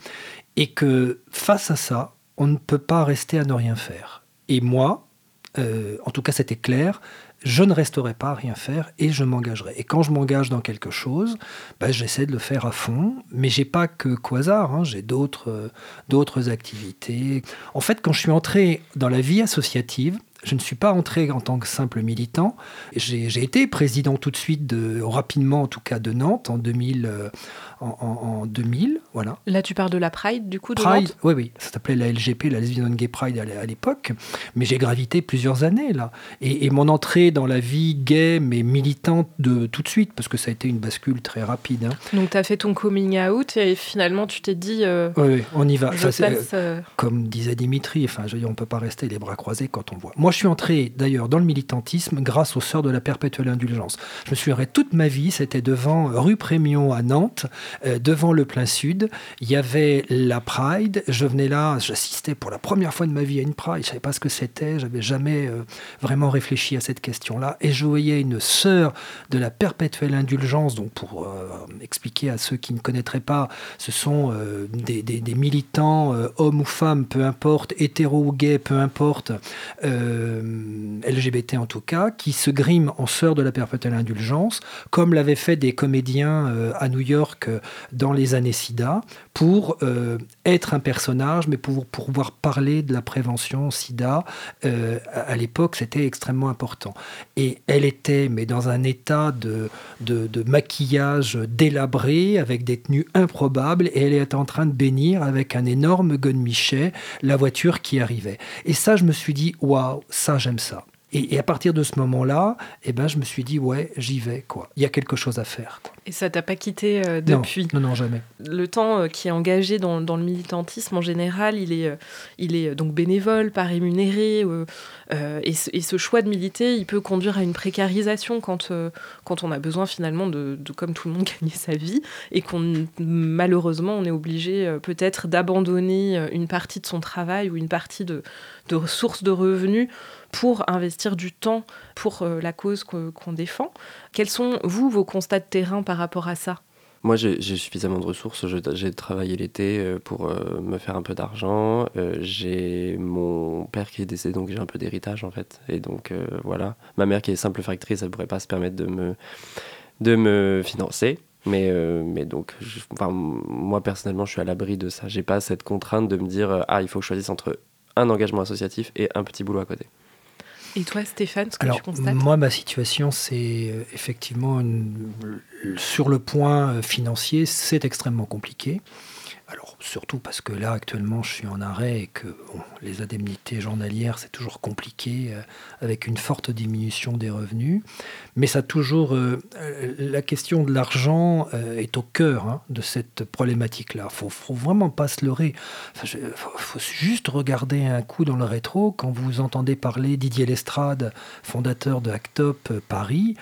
et que face à ça, on ne peut pas rester à ne rien faire. Et moi, euh, en tout cas c'était clair, je ne resterai pas à rien faire et je m'engagerai. Et quand je m'engage dans quelque chose, bah, j'essaie de le faire à fond, mais j'ai pas que Quasar, hein, j'ai d'autres, euh, d'autres activités. En fait, quand je suis entré dans la vie associative, je ne suis pas entré en tant que simple militant. J'ai été président tout de suite, de, rapidement en tout cas, de Nantes en 2000, en, 2000, voilà. Là, tu parles de la Pride, du coup, de Pride, oui, oui. Ça s'appelait la LGP, la Lesbian Gay Pride à l'époque. Mais j'ai gravité plusieurs années, là. Et, mon entrée dans la vie gay, mais militante de tout de suite, parce que ça a été une bascule très rapide. Hein. Donc, tu as fait ton coming out et finalement, tu t'es dit... Euh, oui, on y va. Euh, comme disait Dimitri, enfin, je veux dire, on ne peut pas rester les bras croisés quand on voit. Moi, je suis entré, d'ailleurs, dans le militantisme grâce aux Sœurs de la Perpétuelle Indulgence. Je me suis arrêté toute ma vie, c'était devant rue Prémion à Nantes, euh, devant le plein sud, il y avait la Pride. Je venais là, j'assistais pour la première fois de ma vie à une Pride. Je savais pas ce que c'était, j'avais jamais euh, vraiment réfléchi à cette question-là. Et je voyais une sœur de la perpétuelle indulgence. Donc pour euh, expliquer à ceux qui ne connaîtraient pas, ce sont des, militants, hommes ou femmes, peu importe, hétéro ou gay, peu importe, LGBT en tout cas, qui se griment en sœur de la perpétuelle indulgence, comme l'avaient fait des comédiens à New York dans les années SIDA pour euh, être un personnage, mais pour, pouvoir parler de la prévention SIDA. Euh, à l'époque, c'était extrêmement important. Et elle était, mais dans un état de, de, maquillage délabré, avec des tenues improbables, et elle était en train de bénir avec un énorme gonne-michet la voiture qui arrivait. Et ça, je me suis dit, waouh, ça, j'aime ça. Et, à partir de ce moment-là, eh ben, je me suis dit, ouais, j'y vais. quoi. Il y a quelque chose à faire. Et ça t'a pas quitté euh, depuis non, non, jamais. Le temps euh, qui est engagé dans, dans, le militantisme en général, il est, euh, il est donc bénévole, pas rémunéré. Et ce, et, ce, choix de militer, il peut conduire à une précarisation quand, quand on a besoin finalement de, de, comme tout le monde, gagner sa vie. Et qu'on, malheureusement, on est obligé peut-être d'abandonner une partie de son travail ou une partie de, de ressources de revenus pour investir du temps pour euh, la cause qu'on défend. Quels sont, vous, vos constats de terrain par rapport à ça? Moi, j'ai suffisamment de ressources. J'ai travaillé l'été euh, pour euh, me faire un peu d'argent. j'ai mon père qui est décédé, donc j'ai un peu d'héritage en fait. Et donc voilà. Ma mère qui est simple factrice, elle ne pourrait pas se permettre de me, de me financer. Mais, mais donc, moi personnellement, je suis à l'abri de ça. J'ai pas cette contrainte de me dire ah, il faut que je choisisse entre un engagement associatif et un petit boulot à côté. Et toi, Stéphane, ce que Alors, tu constates Moi, ma situation, c'est euh, effectivement sur le point euh, financier, c'est extrêmement compliqué. Surtout parce que là actuellement je suis en arrêt et que les indemnités journalières c'est toujours compliqué euh, avec une forte diminution des revenus. Mais ça toujours euh, la question de l'argent euh, est au cœur hein, de cette problématique-là. Faut, faut vraiment pas se leurrer. Il faut, juste regarder un coup dans le rétro quand vous entendez parler Didier Lestrade, fondateur de Actop Paris.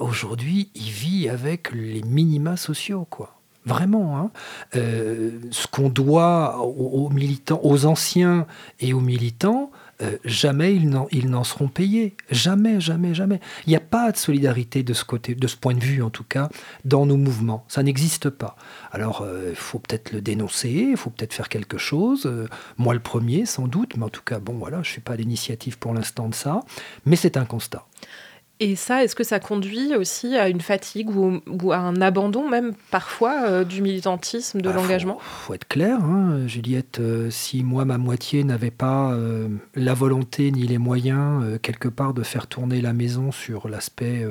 Aujourd'hui, il vit avec les minima sociaux quoi. Vraiment, hein. euh, ce qu'on doit aux, militants, aux anciens et aux militants, euh, jamais ils n'en seront payés. Jamais, jamais, jamais. Il n'y a pas de solidarité de ce côté, de ce point de vue en tout cas, dans nos mouvements. Ça n'existe pas. Alors, euh, il faut peut-être le dénoncer, il faut peut-être faire quelque chose. moi, le premier, sans doute, mais en tout cas, bon, voilà, je ne suis pas à l'initiative pour l'instant de ça, mais c'est un constat. Et ça, est-ce que ça conduit aussi à une fatigue ou, à un abandon même parfois euh, du militantisme, de bah, l'engagement? Il faut, être clair, hein, Juliette, euh, si moi, ma moitié, n'avait pas euh, la volonté ni les moyens quelque part de faire tourner la maison sur l'aspect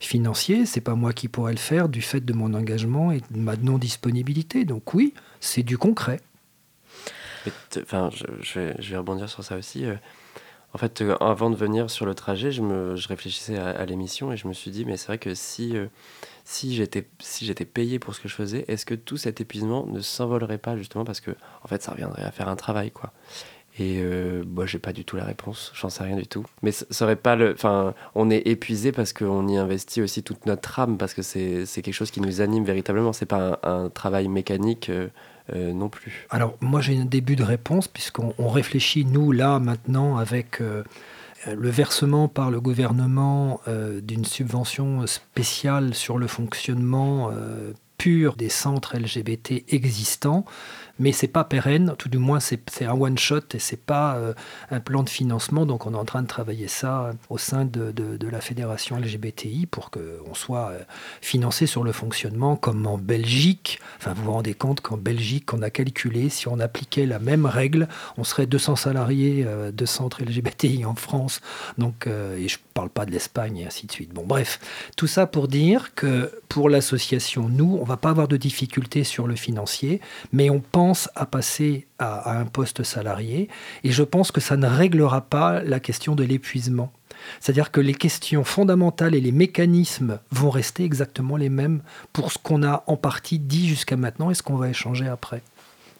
financier, c'est pas moi qui pourrais le faire du fait de mon engagement et de ma non-disponibilité. Donc oui, c'est du concret. Enfin, je, vais, je, vais, rebondir sur ça aussi En fait, euh, avant de venir sur le trajet, je, me, je réfléchissais à, l'émission et je me suis dit, mais c'est vrai que si, euh, si j'étais si payé pour ce que je faisais, est-ce que tout cet épuisement ne s'envolerait pas justement parce que en fait, ça reviendrait à faire un travail, quoi. Et euh, bah, j'ai pas du tout la réponse, j'en sais rien du tout. Mais ça serait pas le. Enfin, on est épuisé parce qu'on y investit aussi toute notre âme, parce que c'est quelque chose qui nous anime véritablement. C'est pas un, travail mécanique. Euh, euh. Alors moi j'ai un début de réponse puisqu'on réfléchit nous là maintenant avec euh, le versement par le gouvernement d'une subvention spéciale sur le fonctionnement pur des centres LGBT existants mais c'est pas pérenne, tout du moins c'est un one shot et c'est pas euh, un plan de financement. Donc on est en train de travailler ça euh, au sein de, de, la fédération LGBTI pour qu'on soit euh, financé sur le fonctionnement comme en Belgique. Enfin, vous vous rendez compte qu'en Belgique, on a calculé si on appliquait la même règle, on serait 200 salariés de centres LGBTI en France. Donc, et je parle pas de l'Espagne et ainsi de suite. Bon, bref, tout ça pour dire que pour l'association, nous, on va pas avoir de difficultés sur le financier, mais on pense à passer à, un poste salarié et je pense que ça ne réglera pas la question de l'épuisement. C'est-à-dire que les questions fondamentales et les mécanismes vont rester exactement les mêmes pour ce qu'on a en partie dit jusqu'à maintenant et ce qu'on va échanger après.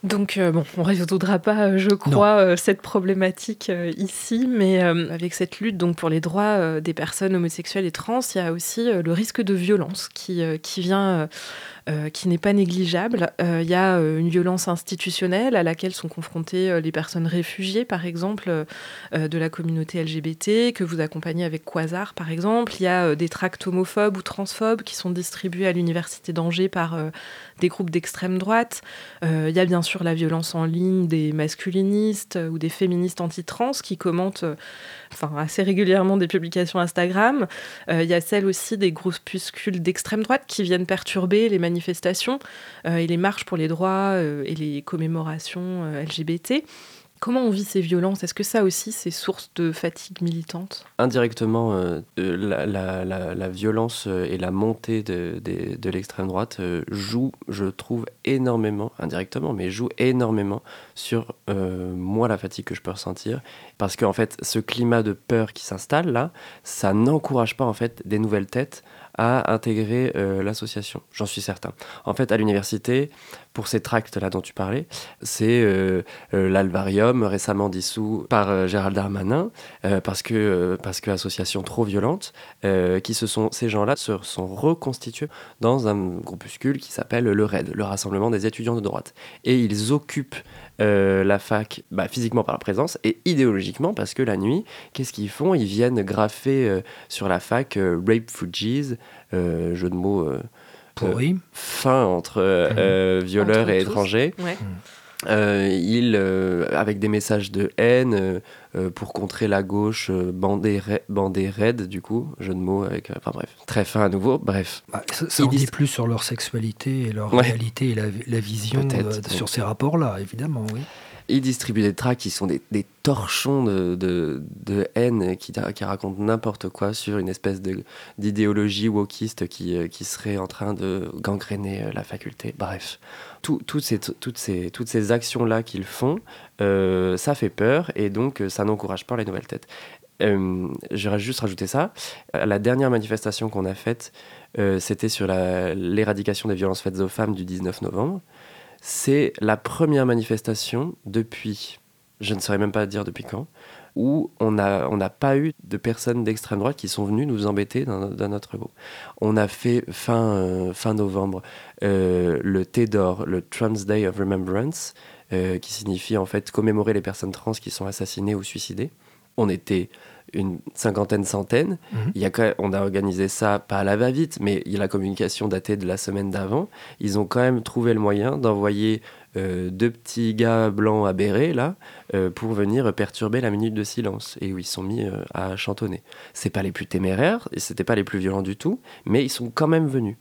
Donc, euh, bon, on ne résoudra pas, euh, je crois, euh, cette problématique ici, mais avec cette lutte donc, pour les droits des personnes homosexuelles et trans, il y a aussi le risque de violence qui, qui vient qui n'est pas négligeable. Il y a une violence institutionnelle à laquelle sont confrontées les personnes réfugiées, par exemple, de la communauté LGBT, que vous accompagnez avec Quasar, par exemple. Il y a des tracts homophobes ou transphobes qui sont distribués à l'université d'Angers par des groupes d'extrême droite. Il y a bien sûr la violence en ligne des masculinistes ou des féministes anti-trans qui commentent enfin, assez régulièrement des publications Instagram. Il y a celle aussi des groupuscules d'extrême droite qui viennent perturber les manifestations euh, et les marches pour les droits euh, et les commémorations euh, LGBT. Comment on vit ces violences? Est-ce que ça aussi, c'est source de fatigue militante? Indirectement, la, violence et la montée de, l'extrême droite jouent, je trouve, énormément, indirectement, mais jouent énormément sur moi, la fatigue que je peux ressentir. Parce qu'en fait, ce climat de peur qui s'installe là, ça n'encourage pas en fait des nouvelles têtes à intégrer euh, l'association, j'en suis certain. En fait, à l'université, pour ces tracts-là dont tu parlais, c'est euh, euh, l'Alvarium, récemment dissous par Gérald Darmanin, parce que parce que association trop violente, qui se sont ces gens-là se sont reconstitués dans un groupuscule qui s'appelle le RAID, le Rassemblement des étudiants de droite, et ils occupent la fac bah, physiquement par la présence et idéologiquement parce que la nuit, qu'est-ce qu'ils font? Ils viennent graffer sur la fac Rape Fugees, euh, jeu de mots euh, pourri, euh, fin entre mhm. violeurs et étrangers. il, avec des messages de haine pour contrer la gauche, bandé, bandé raide, du coup, jeu de mots avec. Enfin bref, très fin à nouveau, bref. Bah, ça, dit plus sur leur sexualité et leur réalité et la, la vision sur ces rapports-là, évidemment, oui. Ils distribuent des tracts qui sont des, torchons de, de, haine qui, qui racontent n'importe quoi sur une espèce d'idéologie wokiste qui, euh, qui serait en train de gangréner euh, la faculté. Bref, ces, toutes ces, toutes ces actions-là qu'ils font, euh, ça fait peur et donc ça n'encourage pas les nouvelles têtes. J'aurais juste rajouté ça. La dernière manifestation qu'on a faite, c'était sur l'éradication des violences faites aux femmes du 19 novembre. C'est la première manifestation depuis, je ne saurais même pas dire depuis quand, où on n'a on pas eu de personnes d'extrême droite qui sont venues nous embêter dans, notre groupe. On a fait fin, euh, fin novembre euh, le TEDOR, le Trans Day of Remembrance, euh, qui signifie en fait commémorer les personnes trans qui sont assassinées ou suicidées. On était une cinquantaine, centaine. Mhm. Il y a on a organisé ça, pas à la va-vite, mais il y a la communication datée de la semaine d'avant. Ils ont quand même trouvé le moyen d'envoyer euh, deux petits gars blancs à béret, là, euh, pour venir perturber la minute de silence, et où ils sont mis euh, à chantonner. C'est pas les plus téméraires, et c'était pas les plus violents du tout, mais ils sont quand même venus.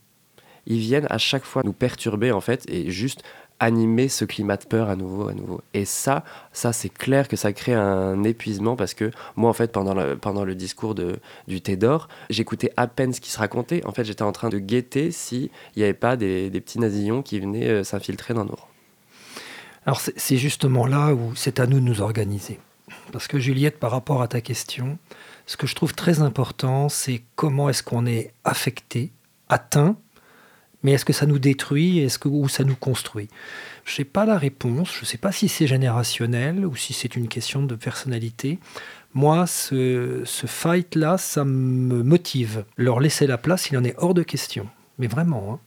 Ils viennent à chaque fois nous perturber, en fait, et juste animer ce climat de peur à nouveau, à nouveau. Et ça, ça c'est clair que ça crée un épuisement parce que moi, en fait, pendant le, pendant le discours de, du thé d'or, j'écoutais à peine ce qui se racontait. En fait, j'étais en train de guetter s'il n'y avait pas des, des, petits nazillons qui venaient euh, s'infiltrer dans nos rangs. Alors, c'est justement là où c'est à nous de nous organiser. Parce que Juliette, par rapport à ta question, ce que je trouve très important, c'est comment est-ce qu'on est affecté, atteint, mais est-ce que ça nous détruit? Est-ce que, ou ça nous construit? Je n'ai pas la réponse, je ne sais pas si c'est générationnel ou si c'est une question de personnalité. Moi, ce, fight-là, ça me motive. Leur laisser la place, il en est hors de question. Mais vraiment. Hein.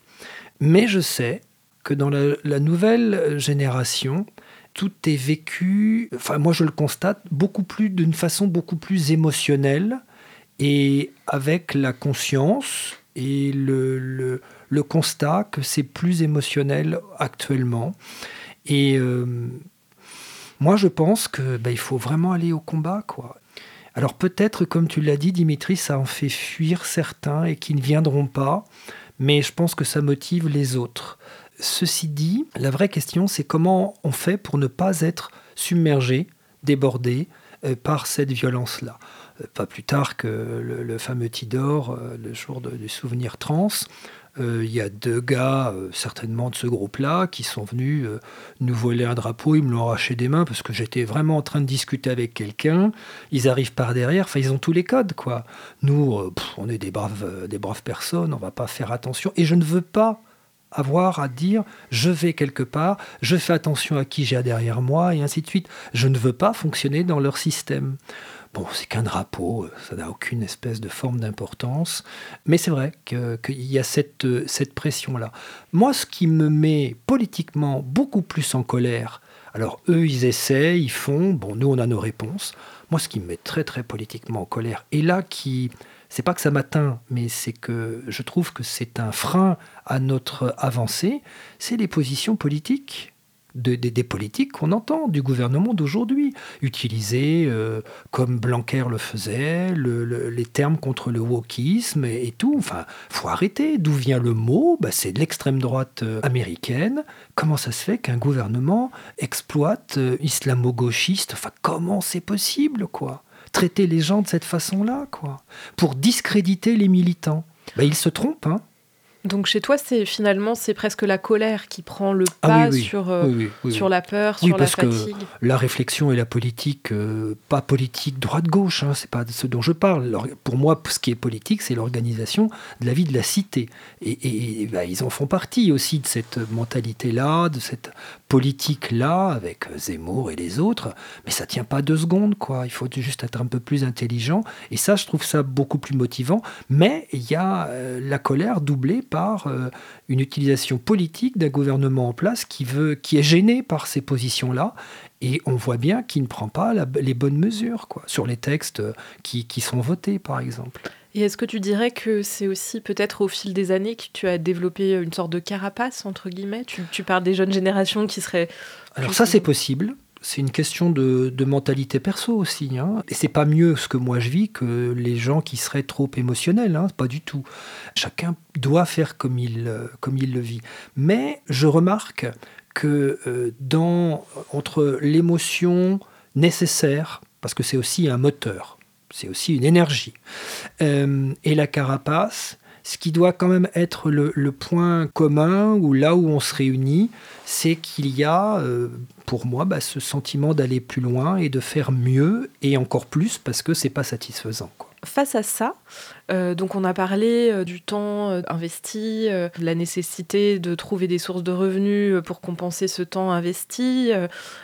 Mais je sais que dans la, nouvelle génération, tout est vécu, enfin moi je le constate, beaucoup plus d'une façon beaucoup plus émotionnelle et avec la conscience et le, le, constat que c'est plus émotionnel actuellement. Et euh, moi je pense que ben, il faut vraiment aller au combat quoi. Alors peut-être, comme tu l'as dit, Dimitri, ça en fait fuir certains et qui ne viendront pas, mais je pense que ça motive les autres. Ceci dit, la vraie question, c'est comment on fait pour ne pas être submergé, débordé euh, par cette violence-là. Euh, pas plus tard que le, fameux Tidor, le jour du souvenir trans, il y a deux gars, certainement de ce groupe-là, qui sont venus nous voler un drapeau. Ils me l'ont arraché des mains parce que j'étais vraiment en train de discuter avec quelqu'un. Ils arrivent par derrière. Enfin, ils ont tous les codes, quoi. Nous, on est des braves, des braves personnes. On va pas faire attention. Et je ne veux pas avoir à dire je vais quelque part, je fais attention à qui j'ai derrière moi et ainsi de suite. Je ne veux pas fonctionner dans leur système. Bon, c'est qu'un drapeau, ça n'a aucune espèce de forme d'importance, mais c'est vrai qu'il y a cette, cette pression-là. Moi, ce qui me met politiquement beaucoup plus en colère, alors eux, ils essaient, ils font, bon, nous, on a nos réponses. Moi, ce qui me met très, très politiquement en colère, et là, qui, c'est pas que ça m'atteint, mais c'est que je trouve que c'est un frein à notre avancée, c'est les positions politiques. Des politiques qu'on entend du gouvernement d'aujourd'hui, utilisés euh, comme Blanquer le faisait, les termes contre le wokisme et, tout. Enfin, faut arrêter. D'où vient le mot? Bah, C'est de l'extrême droite euh, américaine. Comment ça se fait qu'un gouvernement exploite euh, islamo-gauchiste? Enfin, comment c'est possible, quoi? Traiter les gens de cette façon-là, quoi, pour discréditer les militants. Ben, ils se trompent, hein. Donc chez toi, c'est finalement c'est presque la colère qui prend le ah pas sur euh, sur la peur, sur la fatigue. Que la réflexion et la politique, euh, pas politique droite-gauche, hein, c'est pas ce dont je parle. Pour moi, ce qui est politique, c'est l'organisation de la vie de la cité. Et, bah, ils en font partie aussi de cette mentalité-là, de cette politique-là, avec Zemmour et les autres. Mais ça tient pas deux secondes, quoi. Il faut juste être un peu plus intelligent. Et ça, je trouve ça beaucoup plus motivant. Mais il y a euh, la colère doublée par euh, une utilisation politique d'un gouvernement en place qui, veut, qui est gêné par ces positions-là. Et on voit bien qu'il ne prend pas les bonnes mesures quoi, sur les textes euh, qui, qui sont votés, par exemple. Et est-ce que tu dirais que c'est aussi peut-être au fil des années que tu as développé une sorte de carapace, entre guillemets? Tu, tu parles des jeunes générations qui seraient... Alors ça, c'est possible c'est une question de, mentalité perso aussi. Hein. Et c'est pas mieux ce que moi je vis que les gens qui seraient trop émotionnels, hein, pas du tout. Chacun doit faire comme il, euh, comme il le vit. Mais je remarque que euh, dans, entre l'émotion nécessaire, parce que c'est aussi un moteur, c'est aussi une énergie, euh, et la carapace, ce qui doit quand même être le, point commun ou là où on se réunit, c'est qu'il y a, euh, pour moi, bah, ce sentiment d'aller plus loin et de faire mieux et encore plus parce que c'est pas satisfaisant. Face à ça, euh, donc on a parlé euh, du temps euh, investi, de la nécessité de trouver des sources de revenus pour compenser ce temps investi,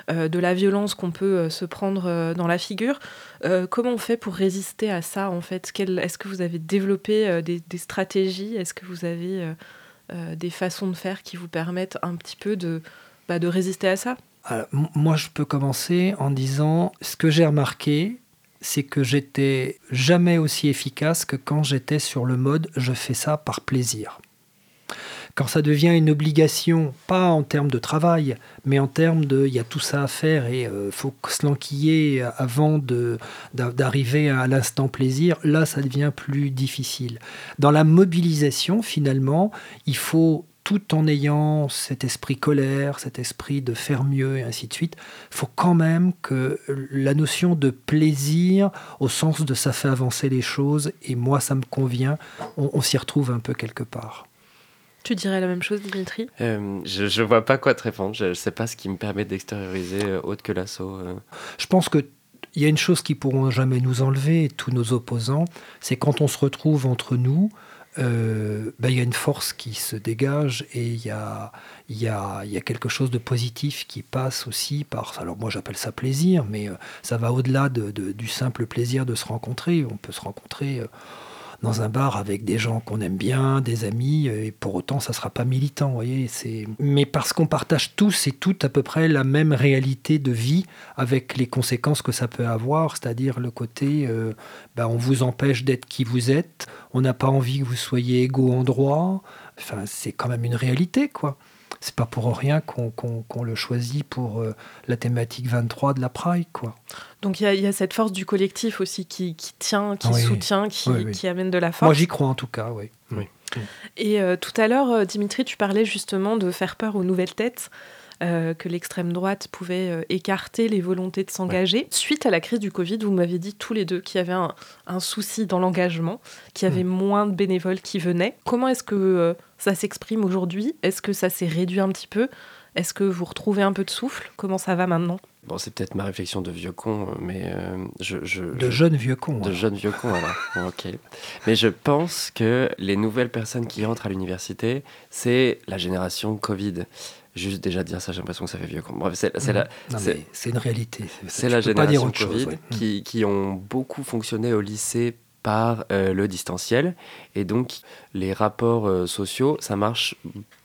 de la violence qu'on peut se prendre dans la figure. comment on fait pour résister à ça en fait? Est-ce que vous avez développé des, stratégies? Est-ce que vous avez des façons de faire qui vous permettent un petit peu de, bah, de résister à ça? Moi je peux commencer en disant ce que j'ai remarqué, c'est que j'étais jamais aussi efficace que quand j'étais sur le mode je fais ça par plaisir. Quand ça devient une obligation, pas en termes de travail, mais en termes de il y a tout ça à faire et euh, faut se l'enquiller avant d'arriver à l'instant plaisir, là ça devient plus difficile. Dans la mobilisation, finalement, il faut tout en ayant cet esprit colère, cet esprit de faire mieux et ainsi de suite, il faut quand même que la notion de plaisir, au sens de ça fait avancer les choses, et moi ça me convient, on, s'y retrouve un peu quelque part. Tu dirais la même chose, Dimitri? Euh, Je ne vois pas quoi te répondre. Je ne sais pas ce qui me permet d'extérioriser euh, autre que l'assaut. Euh. Je pense que il y a une chose qui pourront jamais nous enlever, tous nos opposants, c'est quand on se retrouve entre nous, euh, ben, il y a une force qui se dégage et il y a, y, a, y a, quelque chose de positif qui passe aussi par, alors moi j'appelle ça plaisir, mais euh, ça va au-delà de, du simple plaisir de se rencontrer. On peut se rencontrer. Euh, dans un bar avec des gens qu'on aime bien, des amis, et pour autant ça ne sera pas militant, voyez. C'est... Mais parce qu'on partage tous et toutes à peu près la même réalité de vie, avec les conséquences que ça peut avoir, c'est-à-dire le côté, euh, ben, on vous empêche d'être qui vous êtes, on n'a pas envie que vous soyez égaux en droit, enfin c'est quand même une réalité, quoi c'est pas pour rien qu'on le choisit pour euh, la thématique 23 de la Pride, quoi. Donc il y, y, a cette force du collectif aussi qui, qui tient, qui soutient, qui, qui, amène de la force. Moi j'y crois en tout cas, oui. oui. Et euh, tout à l'heure, euh, Dimitri, tu parlais justement de faire peur aux nouvelles têtes. Euh, que l'extrême droite pouvait euh, écarter les volontés de s'engager. Suite à la crise du Covid, vous m'avez dit tous les deux qu'il y avait un, souci dans l'engagement, qu'il y avait mm. moins de bénévoles qui venaient. Comment est-ce que euh, ça s'exprime aujourd'hui? Est-ce que ça s'est réduit un petit peu? Est-ce que vous retrouvez un peu de souffle? Comment ça va maintenant? Bon, c'est peut-être ma réflexion de vieux con, mais je, De jeunes vieux cons. De jeunes vieux cons, alors. ok. Mais je pense que les nouvelles personnes qui entrent à l'université, c'est la génération Covid. Juste déjà dire ça, j'ai l'impression que ça fait vieux. Bref, c'est c'est une réalité. C'est la génération Covid qui, qui, ont beaucoup fonctionné au lycée par euh, le distanciel. Et donc, les rapports euh, sociaux, ça marche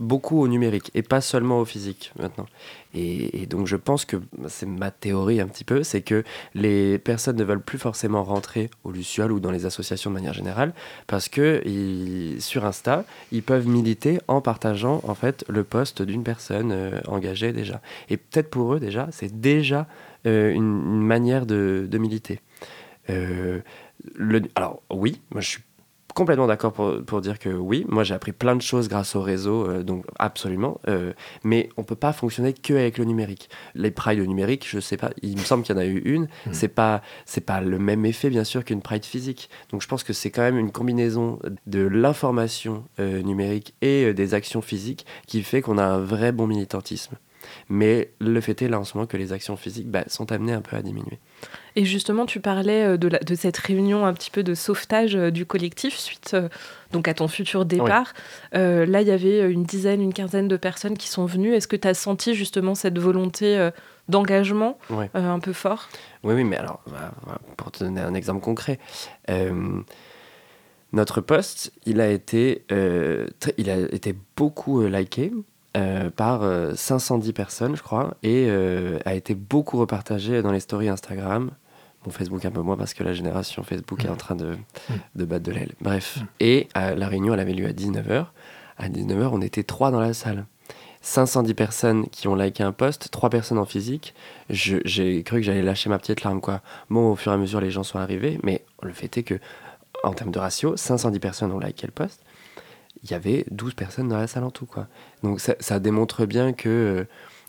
beaucoup au numérique et pas seulement au physique maintenant. Et, donc, je pense que c'est ma théorie un petit peu, c'est que les personnes ne veulent plus forcément rentrer au Luciole ou dans les associations de manière générale parce que sur Insta, ils peuvent militer en partageant en fait le poste d'une personne euh, engagée déjà. Et peut-être pour eux déjà, c'est déjà une, manière de, militer. Alors oui, moi je suis complètement d'accord pour, pour, dire que oui, moi j'ai appris plein de choses grâce au réseau, euh, donc absolument, euh, mais on peut pas fonctionner que avec le numérique. Les prides numériques, je sais pas, il me semble qu'il y en a eu une, mmh. c'est pas c'est pas le même effet bien sûr qu'une pride physique. Donc je pense que c'est quand même une combinaison de l'information euh, numérique et des actions physiques qui fait qu'on a un vrai bon militantisme. Mais le fait est là en ce moment que les actions physiques bah, sont amenées un peu à diminuer. Et justement, tu parlais euh, de, de cette réunion un petit peu de sauvetage euh, du collectif suite euh, donc à ton futur départ. là, il y avait une dizaine, une quinzaine de personnes qui sont venues. Est-ce que tu as senti justement cette volonté d'engagement un peu fort? Oui, oui, mais alors, pour te donner un exemple concret, notre poste, il a été, il a été beaucoup liké. Euh, par 510 euh, personnes, je crois, et euh, a été beaucoup repartagé dans les stories Instagram. Mon Facebook un peu moins parce que la génération Facebook est en train de, mm. de battre de l'aile. Bref. Mm. Et la réunion, elle avait lieu à 19h. À 19h, on était trois dans la salle. 510 personnes qui ont liké un post, 3 personnes en physique. J'ai cru que j'allais lâcher ma petite larme, quoi. Bon, au fur et à mesure, les gens sont arrivés, mais le fait est que, en termes de ratio, 510 personnes ont liké le post il y avait 12 personnes dans la salle en tout. Quoi. Donc ça, démontre bien que, euh,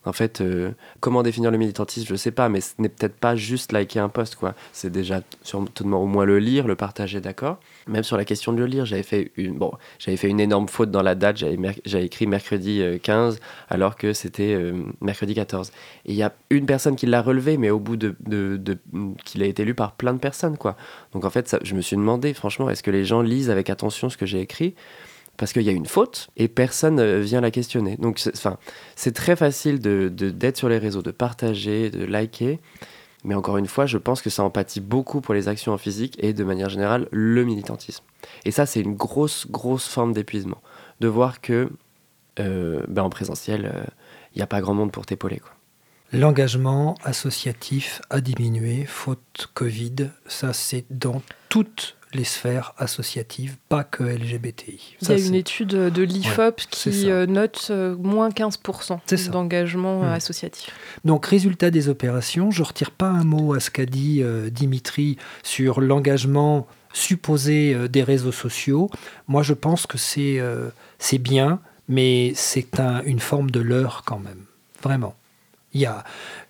en fait, euh, comment définir le militantisme, je sais pas, mais ce n'est peut-être pas juste liker un post. C'est déjà sûrement au moins le lire, le partager, d'accord. Même sur la question de le lire, j'avais fait une, bon, fait une énorme faute dans la date, j'avais, écrit mercredi 15 euh, alors que c'était mercredi 14. Et il y a une personne qui l'a relevé, mais au bout de, de, qu'il a été lu par plein de personnes. quoi. Donc en fait, je me suis demandé, franchement, est-ce que les gens lisent avec attention ce que j'ai écrit? Parce qu'il y a une faute et personne ne vient la questionner. Donc, c'est très facile d'être sur les réseaux, de partager, de liker. Mais encore une fois, je pense que ça empathie beaucoup pour les actions en physique et de manière générale le militantisme. Et ça, c'est une grosse, grosse forme d'épuisement. De voir que euh, ben en présentiel, il euh, n'y a pas grand monde pour t'épauler. L'engagement associatif a diminué, faute Covid. Ça, c'est dans toutes les sphères associatives, pas que LGBTI. Il y a une étude de l'IFOP qui euh, note euh, moins 15% d'engagement hmm. associatif. Donc, résultat des opérations, je ne retire pas un mot à ce qu'a dit euh, Dimitri sur l'engagement supposé des réseaux sociaux. Moi, je pense que c'est c'est bien, mais c'est un, une forme de leurre quand même. Vraiment. Il y a,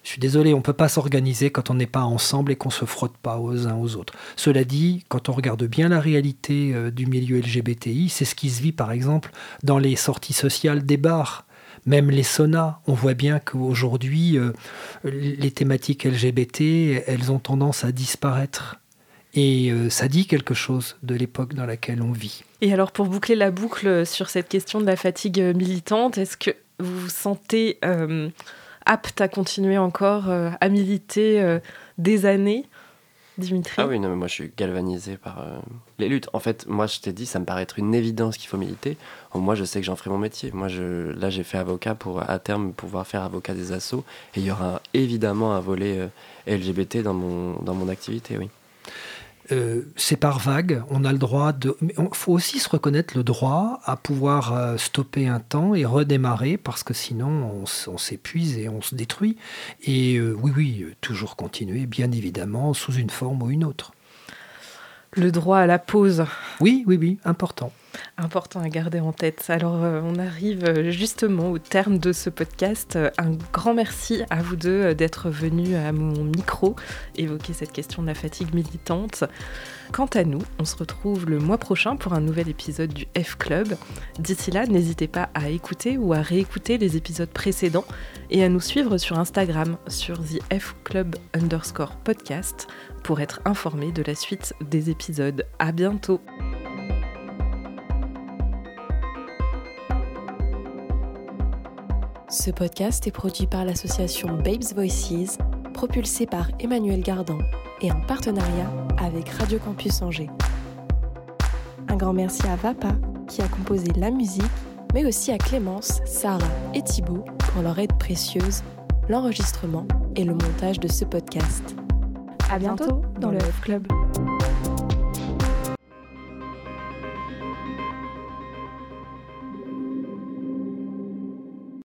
je suis désolé, on ne peut pas s'organiser quand on n'est pas ensemble et qu'on ne se frotte pas aux uns aux autres. Cela dit, quand on regarde bien la réalité euh, du milieu LGBTI, c'est ce qui se vit par exemple dans les sorties sociales des bars. même les saunas. On voit bien qu'aujourd'hui, euh, les thématiques LGBT, elles ont tendance à disparaître. Et euh, ça dit quelque chose de l'époque dans laquelle on vit. Et alors pour boucler la boucle sur cette question de la fatigue militante, est-ce que vous vous sentez apte à continuer encore à militer des années Dimitri Ah oui, non, mais moi je suis galvanisé par euh, les luttes. En fait, moi je t'ai dit, ça me paraît être une évidence qu'il faut militer. Moi je sais que j'en ferai mon métier. Moi je, là j'ai fait avocat pour à terme pouvoir faire avocat des assos. Et il y aura évidemment un volet euh, LGBT dans mon, dans mon activité, oui. Euh, c'est par vague. On a le droit de. Il faut aussi se reconnaître le droit à pouvoir euh, stopper un temps et redémarrer parce que sinon on, s'épuise et on se détruit. Et euh, oui, oui, toujours continuer, bien évidemment, sous une forme ou une autre. Le droit à la pause. Oui, oui, oui, important. Important à garder en tête. Alors, euh, on arrive euh, justement au terme de ce podcast. Euh, un grand merci à vous deux d'être venus à mon micro évoquer cette question de la fatigue militante. Quant à nous, on se retrouve le mois prochain pour un nouvel épisode du F Club. D'ici là, n'hésitez pas à écouter ou à réécouter les épisodes précédents et à nous suivre sur Instagram sur The F Club underscore podcast pour être informé de la suite des épisodes. À bientôt! Ce podcast est produit par l'association Babes Voices, propulsé par Emmanuel Gardan et en partenariat avec Radio Campus Angers. Un grand merci à Vapa qui a composé la musique, mais aussi à Clémence, Sarah et Thibault pour leur aide précieuse, l'enregistrement et le montage de ce podcast. À bientôt dans le F Club.